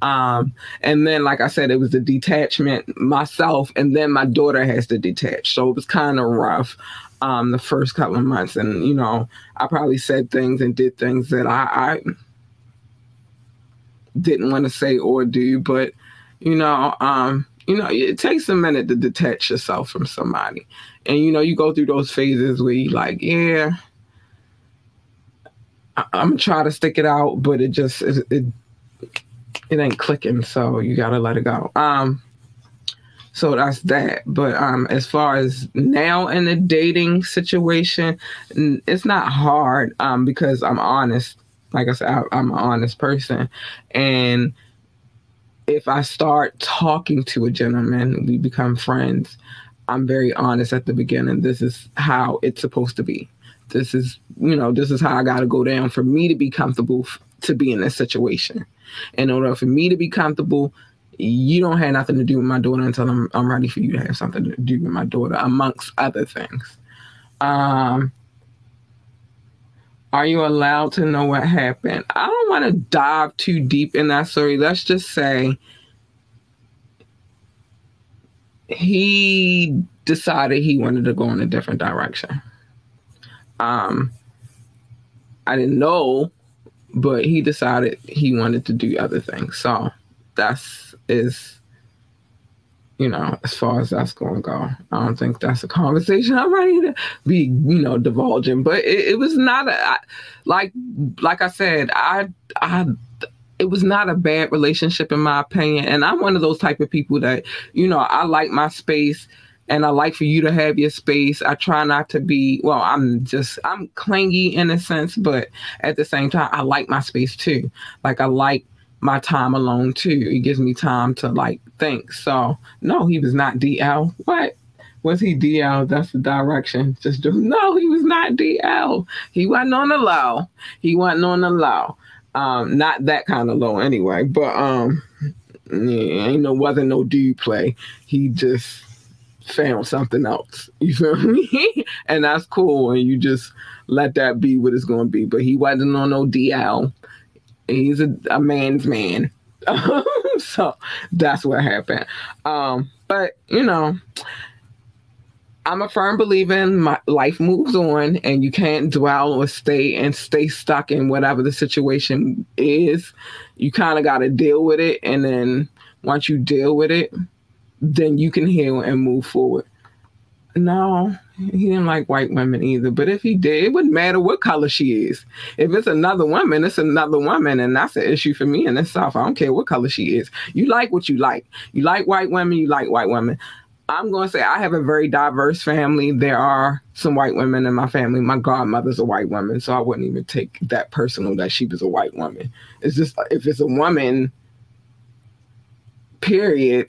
Um, and then, like I said, it was the detachment myself, and then my daughter has to detach. So it was kind of rough um, the first couple of months. And, you know, I probably said things and did things that I, I didn't want to say or do, but, you know, um, you know, it takes a minute to detach yourself from somebody. And, you know, you go through those phases where you like, yeah, I- am gonna try to stick it out, but it just, it, it it ain't clicking, so you gotta let it go. Um, so that's that. But um, as far as now in the dating situation, it's not hard um because I'm honest. Like I said, I, I'm an honest person, and if I start talking to a gentleman, we become friends. I'm very honest at the beginning. This is how it's supposed to be. This is, you know, this is how I got to go down for me to be comfortable f- to be in this situation in order for me to be comfortable, you don't have nothing to do with my daughter until I'm, I'm ready for you to have something to do with my daughter, amongst other things. Um, are you allowed to know what happened? I don't want to dive too deep in that story. Let's just say he decided he wanted to go in a different direction. Um, I didn't know but he decided he wanted to do other things. So that's is you know, as far as that's going to go. I don't think that's a conversation I'm ready to be, you know, divulging. But it, it was not a I, like, like I said, I, I, it was not a bad relationship in my opinion. And I'm one of those type of people that, you know, I like my space and I like for you to have your space. I try not to be, well, I'm just, I'm clingy in a sense, but at the same time, I like my space too. Like, I like my time alone too. It gives me time to like think. So, no, he was not DL. What? Was he DL? That's the direction. Just do. No, he was not DL. He wasn't on the low. He wasn't on the low. Um, not that kind of low anyway. But um, yeah, ain't no wasn't no dude play. He just found something else. *laughs* You feel me? and that's cool. And you just let that be what it's to be. But he wasn't on no DL. He's a, a man's man. *laughs* so that's what happened. Um, but, you know, I'm a firm believer in my life moves on and you can't dwell or stay and stay stuck in whatever the situation is. You kind of got to deal with it. And then once you deal with it, then you can heal and move forward. No, he didn't like white women either. But if he did, it wouldn't matter what color she is. If it's another woman, it's another woman, and that's an issue for me in South. I don't care what color she is. You like what you like. You like white women, you like white women. I'm going to say I have a very diverse family. There are some white women in my family. My godmother's a white woman, so I wouldn't even take that personal that she was a white woman. It's just if it's a woman, period,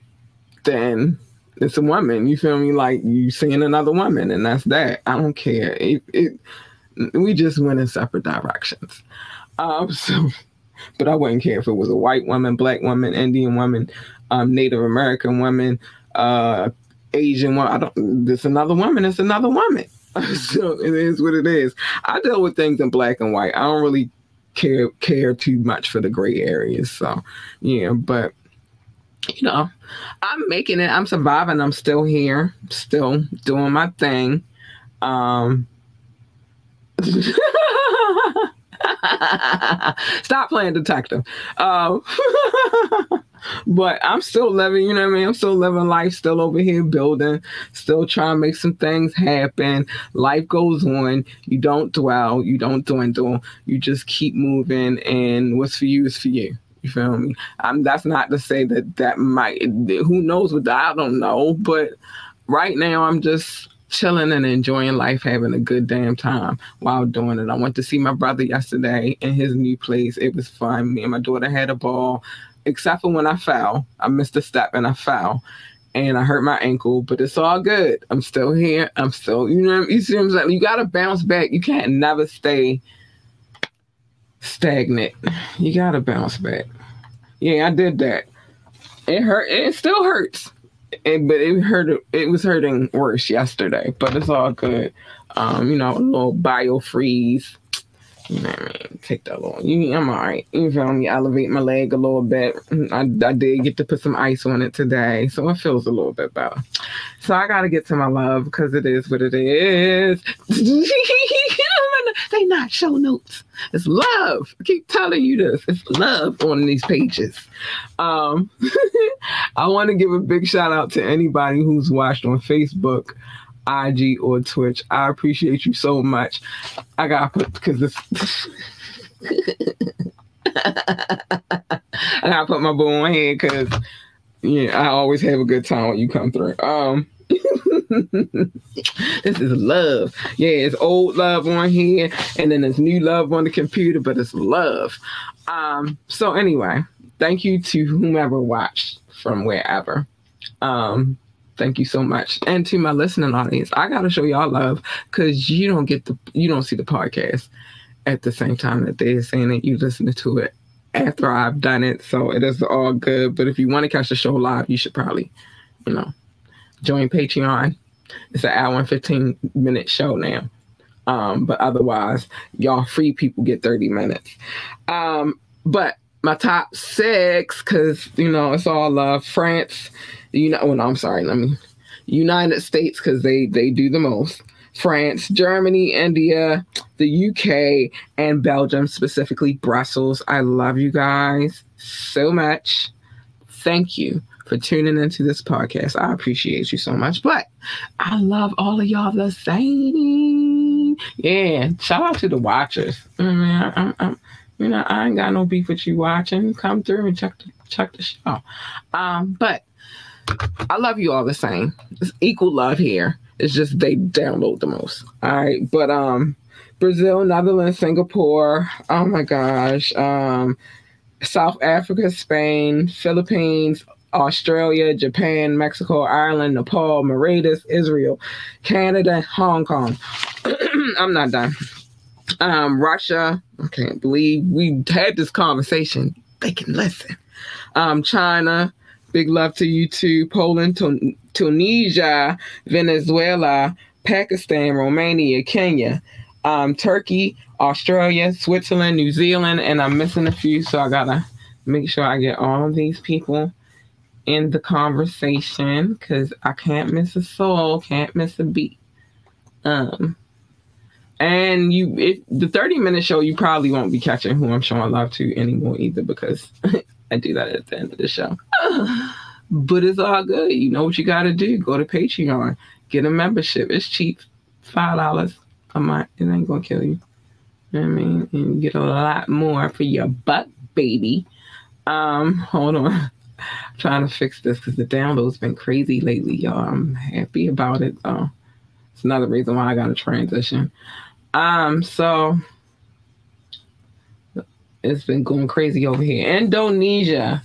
then it's a woman. You feel me? Like you seeing another woman, and that's that. I don't care. It, it, we just went in separate directions. Um, *laughs* so, but I wouldn't care if it was a white woman, black woman, Indian woman, um, Native American woman, uh, Asian woman. I don't. It's another woman. It's another woman. *laughs* so it is what it is. I deal with things in black and white. I don't really care care too much for the gray areas. So yeah, but you know, I'm making it. I'm surviving. I'm still here, still doing my thing. Um, *laughs* stop playing detective. Um, *laughs* but I'm still living, you know what I mean? I'm still living life, still over here building, still trying to make some things happen. Life goes on. You don't dwell, you don't dwindle, you just keep moving, and what's for you is for you. You feel me? Um, that's not to say that that might. Who knows what I don't know, but right now I'm just chilling and enjoying life, having a good damn time while doing it. I went to see my brother yesterday in his new place. It was fun. Me and my daughter had a ball, except for when I fell. I missed a step and I fell. And I hurt my ankle, but it's all good. I'm still here. I'm still, you know, you see what I'm saying? You gotta bounce back. You can't never stay stagnant. You gotta bounce back. Yeah, I did that. It hurt. It still hurts. It, but it hurt. It was hurting worse yesterday. But it's all good. Um, you know, a little biofreeze you know what I mean? Take that little. You, I'm all right. You feel me? Elevate my leg a little bit. I, I did get to put some ice on it today, so it feels a little bit better. So I got to get to my love because it is what it is. *laughs* they not show notes. It's love. I keep telling you this. It's love on these pages. Um, *laughs* I want to give a big shout out to anybody who's watched on Facebook. IG or Twitch. I appreciate you so much. I got put because this. *laughs* I gotta put my boo on head because yeah, I always have a good time when you come through. Um, *laughs* this is love. Yeah, it's old love on here, and then there's new love on the computer, but it's love. Um, so anyway, thank you to whomever watched from wherever. Um, Thank you so much. And to my listening audience, I gotta show y'all love because you don't get the you don't see the podcast at the same time that they're saying that you listen to it after I've done it. So it is all good. But if you want to catch the show live, you should probably, you know, join Patreon. It's an hour and 15 minute show now. Um, but otherwise, y'all free people get 30 minutes. Um, but my top six, because you know, it's all love. France, you know, well, no, I'm sorry. Let me United States because they they do the most. France, Germany, India, the UK, and Belgium, specifically Brussels. I love you guys so much. Thank you for tuning into this podcast. I appreciate you so much. But I love all of y'all the same. Yeah, shout out to the watchers. I mean, I, I'm, you know, I ain't got no beef with you watching. Come through and check the, check the show. Um, but I love you all the same. It's equal love here. It's just they download the most. All right. But um Brazil, Netherlands, Singapore, oh my gosh. Um South Africa, Spain, Philippines, Australia, Japan, Mexico, Ireland, Nepal, Mauritius, Israel, Canada, Hong Kong. *clears throat* I'm not done. Um, Russia, I can't believe we had this conversation. They can listen. Um, China, Big love to you too. Poland, Tun- Tunisia, Venezuela, Pakistan, Romania, Kenya, um, Turkey, Australia, Switzerland, New Zealand, and I'm missing a few, so I gotta make sure I get all of these people in the conversation because I can't miss a soul, can't miss a beat. Um, and you, if the 30 minute show, you probably won't be catching who I'm showing love to anymore either because *laughs* I do that at the end of the show. *sighs* but it's all good. You know what you got to do. Go to Patreon, get a membership. It's cheap, five dollars a month. It ain't gonna kill you. you know what I mean, and you get a lot more for your buck, baby. Um, hold on. *laughs* Trying to fix this because the download's been crazy lately, y'all. I'm happy about it though. It's another reason why I got to transition. Um, so it's been going crazy over here. Indonesia.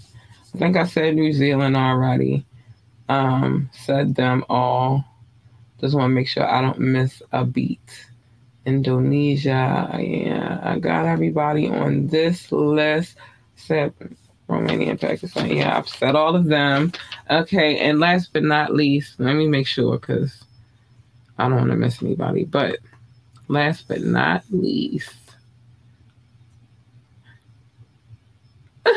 I think I said New Zealand already. Um, said them all. Just want to make sure I don't miss a beat. Indonesia. Yeah, I got everybody on this list. Except Romania and Pakistan. Yeah, I've said all of them. Okay, and last but not least, let me make sure because I don't want to miss anybody. But last but not least, *laughs*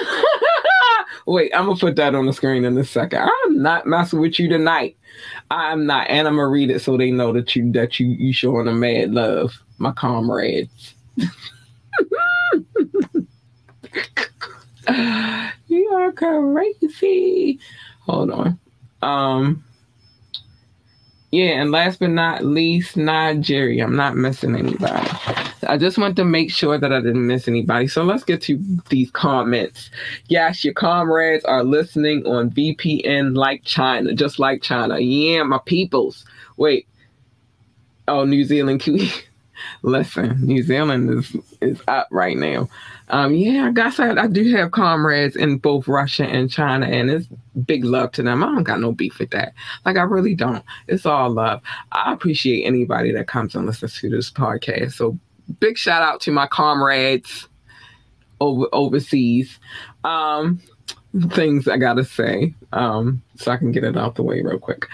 Wait, I'm gonna put that on the screen in a second. I'm not messing with you tonight. I'm not, and I'm gonna read it so they know that you that you you showing a mad love, my comrades. *laughs* *sighs* you are crazy. Hold on. Um yeah, and last but not least, Nigeria. I'm not missing anybody. I just want to make sure that I didn't miss anybody. So let's get to these comments. Yes, your comrades are listening on VPN like China, just like China. Yeah, my peoples. Wait. Oh, New Zealand Kiwi. *laughs* Listen, New Zealand is is up right now. Um, yeah, I guess I, I do have comrades in both Russia and China, and it's big love to them. I don't got no beef with that. Like I really don't. It's all love. I appreciate anybody that comes and listens to this podcast. So big shout out to my comrades over overseas. Um, things I gotta say, um, so I can get it out the way real quick.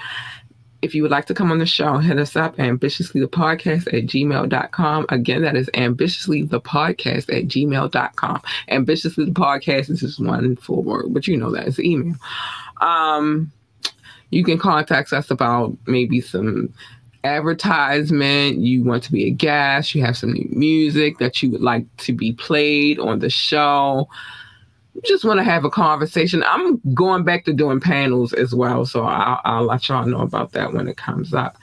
If you would like to come on the show, hit us up ambitiously the podcast at gmail.com. Again, that is ambitiously the podcast at gmail.com. Ambitiously the podcast is just one full word, but you know that it's email. Um, you can contact us about maybe some advertisement, you want to be a guest, you have some new music that you would like to be played on the show just want to have a conversation. I'm going back to doing panels as well, so I'll, I'll, let y'all know about that when it comes up.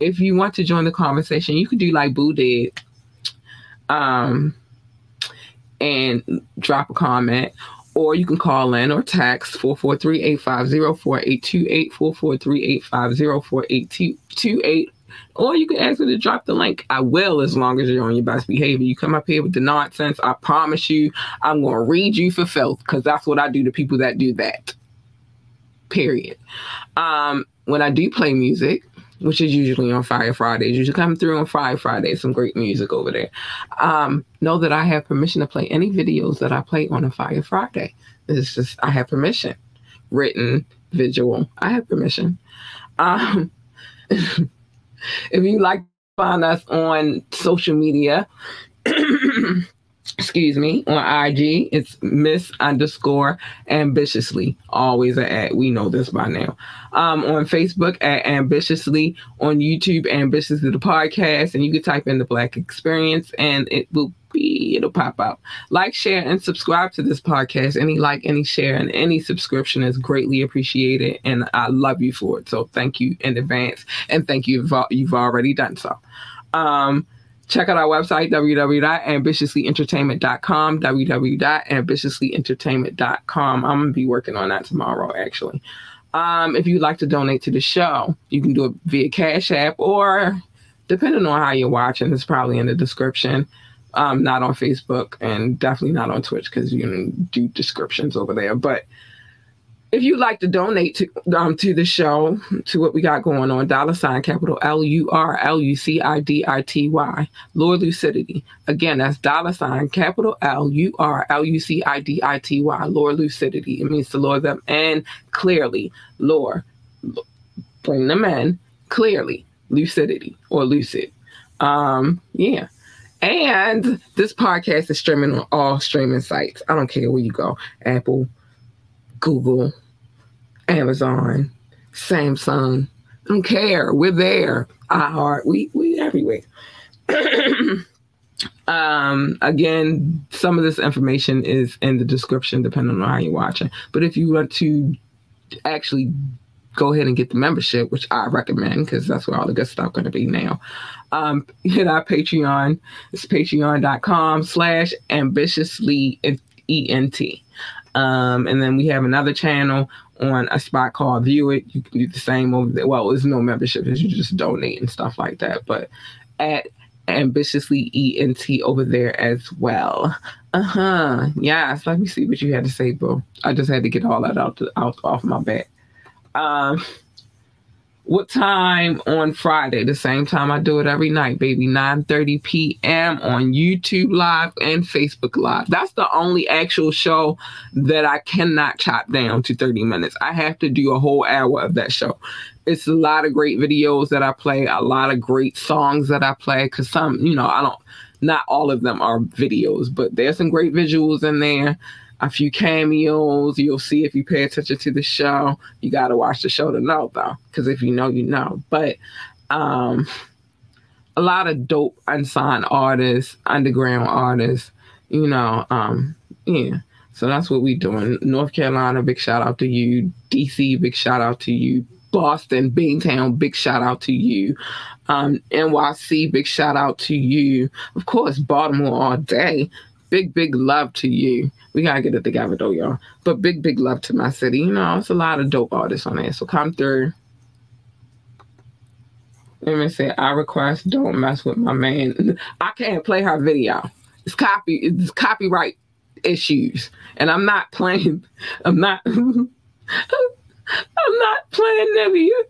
If you want to join the conversation, you can do like Boo did, um, and drop a comment, or you can call in or text 443-850-4828, 443-850-4828, or you can ask me to drop the link. I will as long as you're on your best behavior. You come up here with the nonsense, I promise you, I'm going to read you for filth because that's what I do to people that do that. Period. Um, when I do play music, which is usually on Fire Fridays. You should come through on Fire Fridays, some great music over there. Um, know that I have permission to play any videos that I play on a Fire Friday. It's just, I have permission. Written, visual, I have permission. Um, *laughs* if you like find us on social media, *clears throat* excuse me, on IG, it's Miss underscore ambitiously. Always a at. We know this by now. Um, on Facebook at ambitiously, on YouTube, ambitiously the podcast, and you can type in the Black Experience, and it will be it'll pop up. Like, share, and subscribe to this podcast. Any like, any share, and any subscription is greatly appreciated, and I love you for it. So thank you in advance, and thank you you've already done so. Um, check out our website www.ambitiouslyentertainment.com www.ambitiouslyentertainment.com i'm gonna be working on that tomorrow actually. Um, if you'd like to donate to the show you can do it via cash app or depending on how you're watching it's probably in the description. Um, not on facebook and definitely not on twitch because you do descriptions over there. But if you'd like to donate to um, to the show, to what we got going on, dollar sign capital L U R L U C I D I T Y, Lord Lucidity. Again, that's dollar sign capital L U R L U C I D I T Y, Lord Lucidity. It means to lure them in clearly. Lure, bring them in clearly. Lucidity or lucid. Um, yeah. And this podcast is streaming on all streaming sites. I don't care where you go Apple, Google, Amazon, Samsung. I don't care. We're there. iHeart. We we everywhere. *clears throat* um again some of this information is in the description depending on how you're watching but if you want to actually go ahead and get the membership which i recommend because that's where all the good stuff going to be now um hit our patreon it's patreon.com slash ambitiously ent um, and then we have another channel on a spot called View It. You can do the same over there. Well, there's no membership, you just donate and stuff like that. But at ambitiously ENT over there as well. Uh huh. Yes. Let me see what you had to say, bro. I just had to get all that out, to, out off my back. Um, what time on Friday? The same time I do it every night, baby. 9:30 p.m. on YouTube Live and Facebook Live. That's the only actual show that I cannot chop down to 30 minutes. I have to do a whole hour of that show. It's a lot of great videos that I play, a lot of great songs that I play. Cause some, you know, I don't. Not all of them are videos, but there's some great visuals in there a few cameos. You'll see if you pay attention to the show. You got to watch the show to know, though, because if you know, you know. But um, a lot of dope unsigned artists, underground artists, you know. Um, yeah. So that's what we're doing. North Carolina, big shout out to you. DC, big shout out to you. Boston, Beantown, big shout out to you. Um, NYC, big shout out to you. Of course, Baltimore all day big, big love to you. We gotta get it together though, y'all. But big, big love to my city. You know, it's a lot of dope artists on there. So come through. Let me say, I request don't mess with my man. I can't play her video. It's copy. It's copyright issues, and I'm not playing. I'm not. *laughs* I'm not playing Nivea.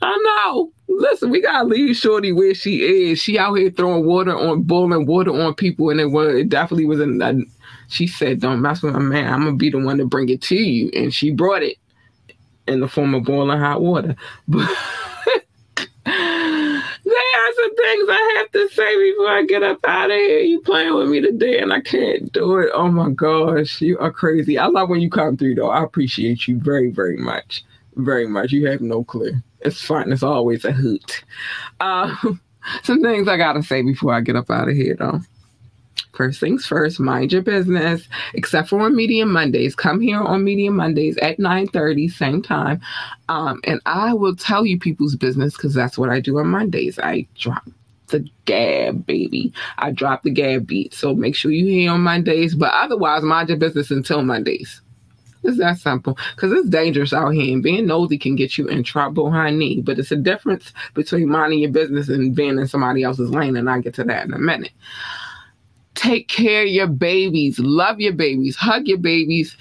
I know. Listen, we gotta leave Shorty where she is. She out here throwing water on, boiling water on people, and it was it definitely was a, She said, Don't mess with my man. I'm gonna be the one to bring it to you. And she brought it in the form of boiling hot water. *laughs* But there are some things I have to say before I get up out of here. You playing with me today and I can't do it. Oh my gosh, you are crazy. I love when you come through though. I appreciate you very, very much. Very much. You have no clue. It's fun. It's always a hoot. Uh, *laughs* some things I gotta say before I get up out of here though. First things first, mind your business. Except for on Media Mondays, come here on Media Mondays at 9:30, same time, um, and I will tell you people's business because that's what I do on Mondays. I drop the gab, baby. I drop the gab beat. So make sure you hear on Mondays, but otherwise, mind your business until Mondays. It's that simple because it's dangerous out here, and being nosy can get you in trouble, honey. But it's a difference between minding your business and being in somebody else's lane, and I'll get to that in a minute take care of your babies, love your babies, hug your babies,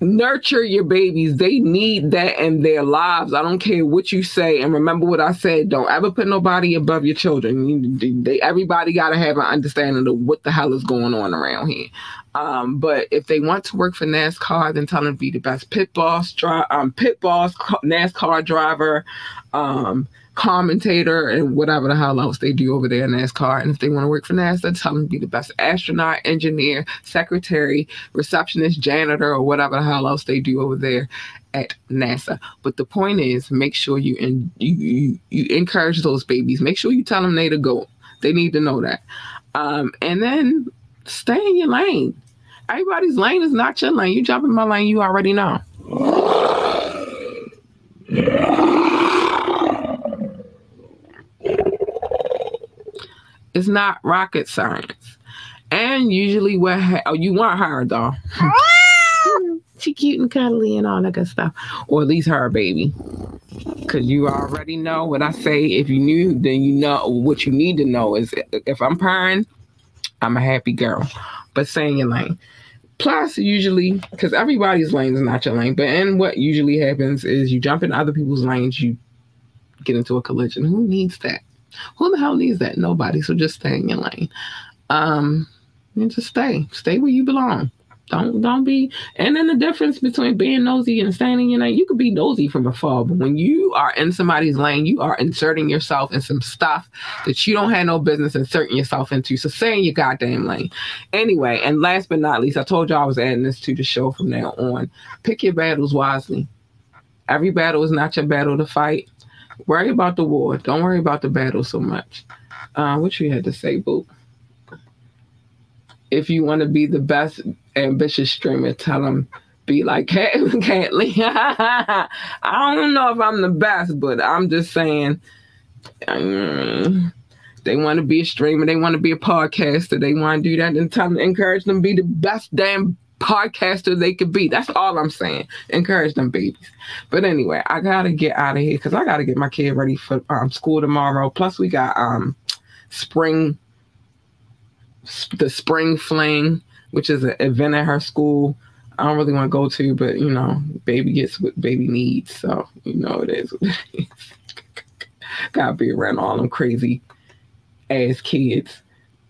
nurture your babies. They need that in their lives. I don't care what you say. And remember what I said don't ever put nobody above your children. They, everybody got to have an understanding of what the hell is going on around here. Um, but if they want to work for NASCAR, then tell them to be the best pit boss, dri- um, pit boss, NASCAR driver, um, commentator and whatever the hell else they do over there in NASCAR. And if they want to work for NASA, tell them to be the best astronaut, engineer, secretary, receptionist, janitor, or whatever the hell else they do over there at NASA. But the point is, make sure you and you, you, you encourage those babies. Make sure you tell them they to go. They need to know that. Um, and then stay in your lane. Everybody's lane is not your lane. You jump in my lane, you already know. It's not rocket science. And usually, what ha- oh, you want her though? *laughs* she cute and cuddly and all that good stuff, or at least her baby, because you already know what I say. If you knew, then you know what you need to know is if I'm purring, I'm a happy girl. But stay in your lane. Plus, usually, because everybody's lane is not your lane, but and what usually happens is you jump in other people's lanes, you get into a collision. Who needs that? Who the hell needs that? Nobody. So just stay in your lane. Um, and just stay. Stay where you belong. Don't don't be and then the difference between being nosy and staying in your lane, you could be nosy from afar, but when you are in somebody's lane, you are inserting yourself in some stuff that you don't have no business inserting yourself into. So stay in your goddamn lane. Anyway, and last but not least, I told you I was adding this to the show from now on. Pick your battles wisely. Every battle is not your battle to fight. Worry about the war. Don't worry about the battle so much. Uh, what you had to say, Boo? If you want to be the best ambitious streamer, tell them be like Catley. *laughs* *laughs* I don't know if I'm the best, but I'm just saying. Um, they want to be a streamer. They want to be a podcaster. They want to do that. And tell them, encourage them to be the best damn podcaster they could be. That's all I'm saying. Encourage them babies. But anyway, I gotta get out of here because I gotta get my kid ready for um, school tomorrow. Plus, we got um spring the spring fling, which is an event at her school. I don't really want to go to, but you know, baby gets what baby needs, so you know it is. *laughs* Gotta be around all them crazy ass kids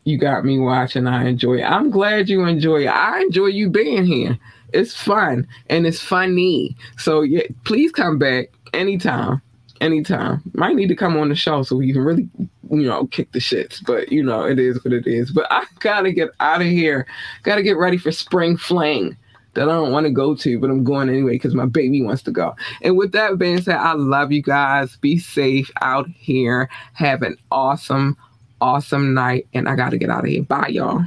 you got me watching. I enjoy it. I'm glad you enjoy it. I enjoy you being here. It's fun and it's funny. So yeah, please come back anytime. Anytime. Might need to come on the show so we can really, you know, kick the shits. But you know, it is what it is. But I gotta get out of here. Gotta get ready for spring fling that I don't want to go to, but I'm going anyway because my baby wants to go. And with that being said, I love you guys. Be safe out here. Have an awesome awesome night, and I got to get out of here. Bye, y'all.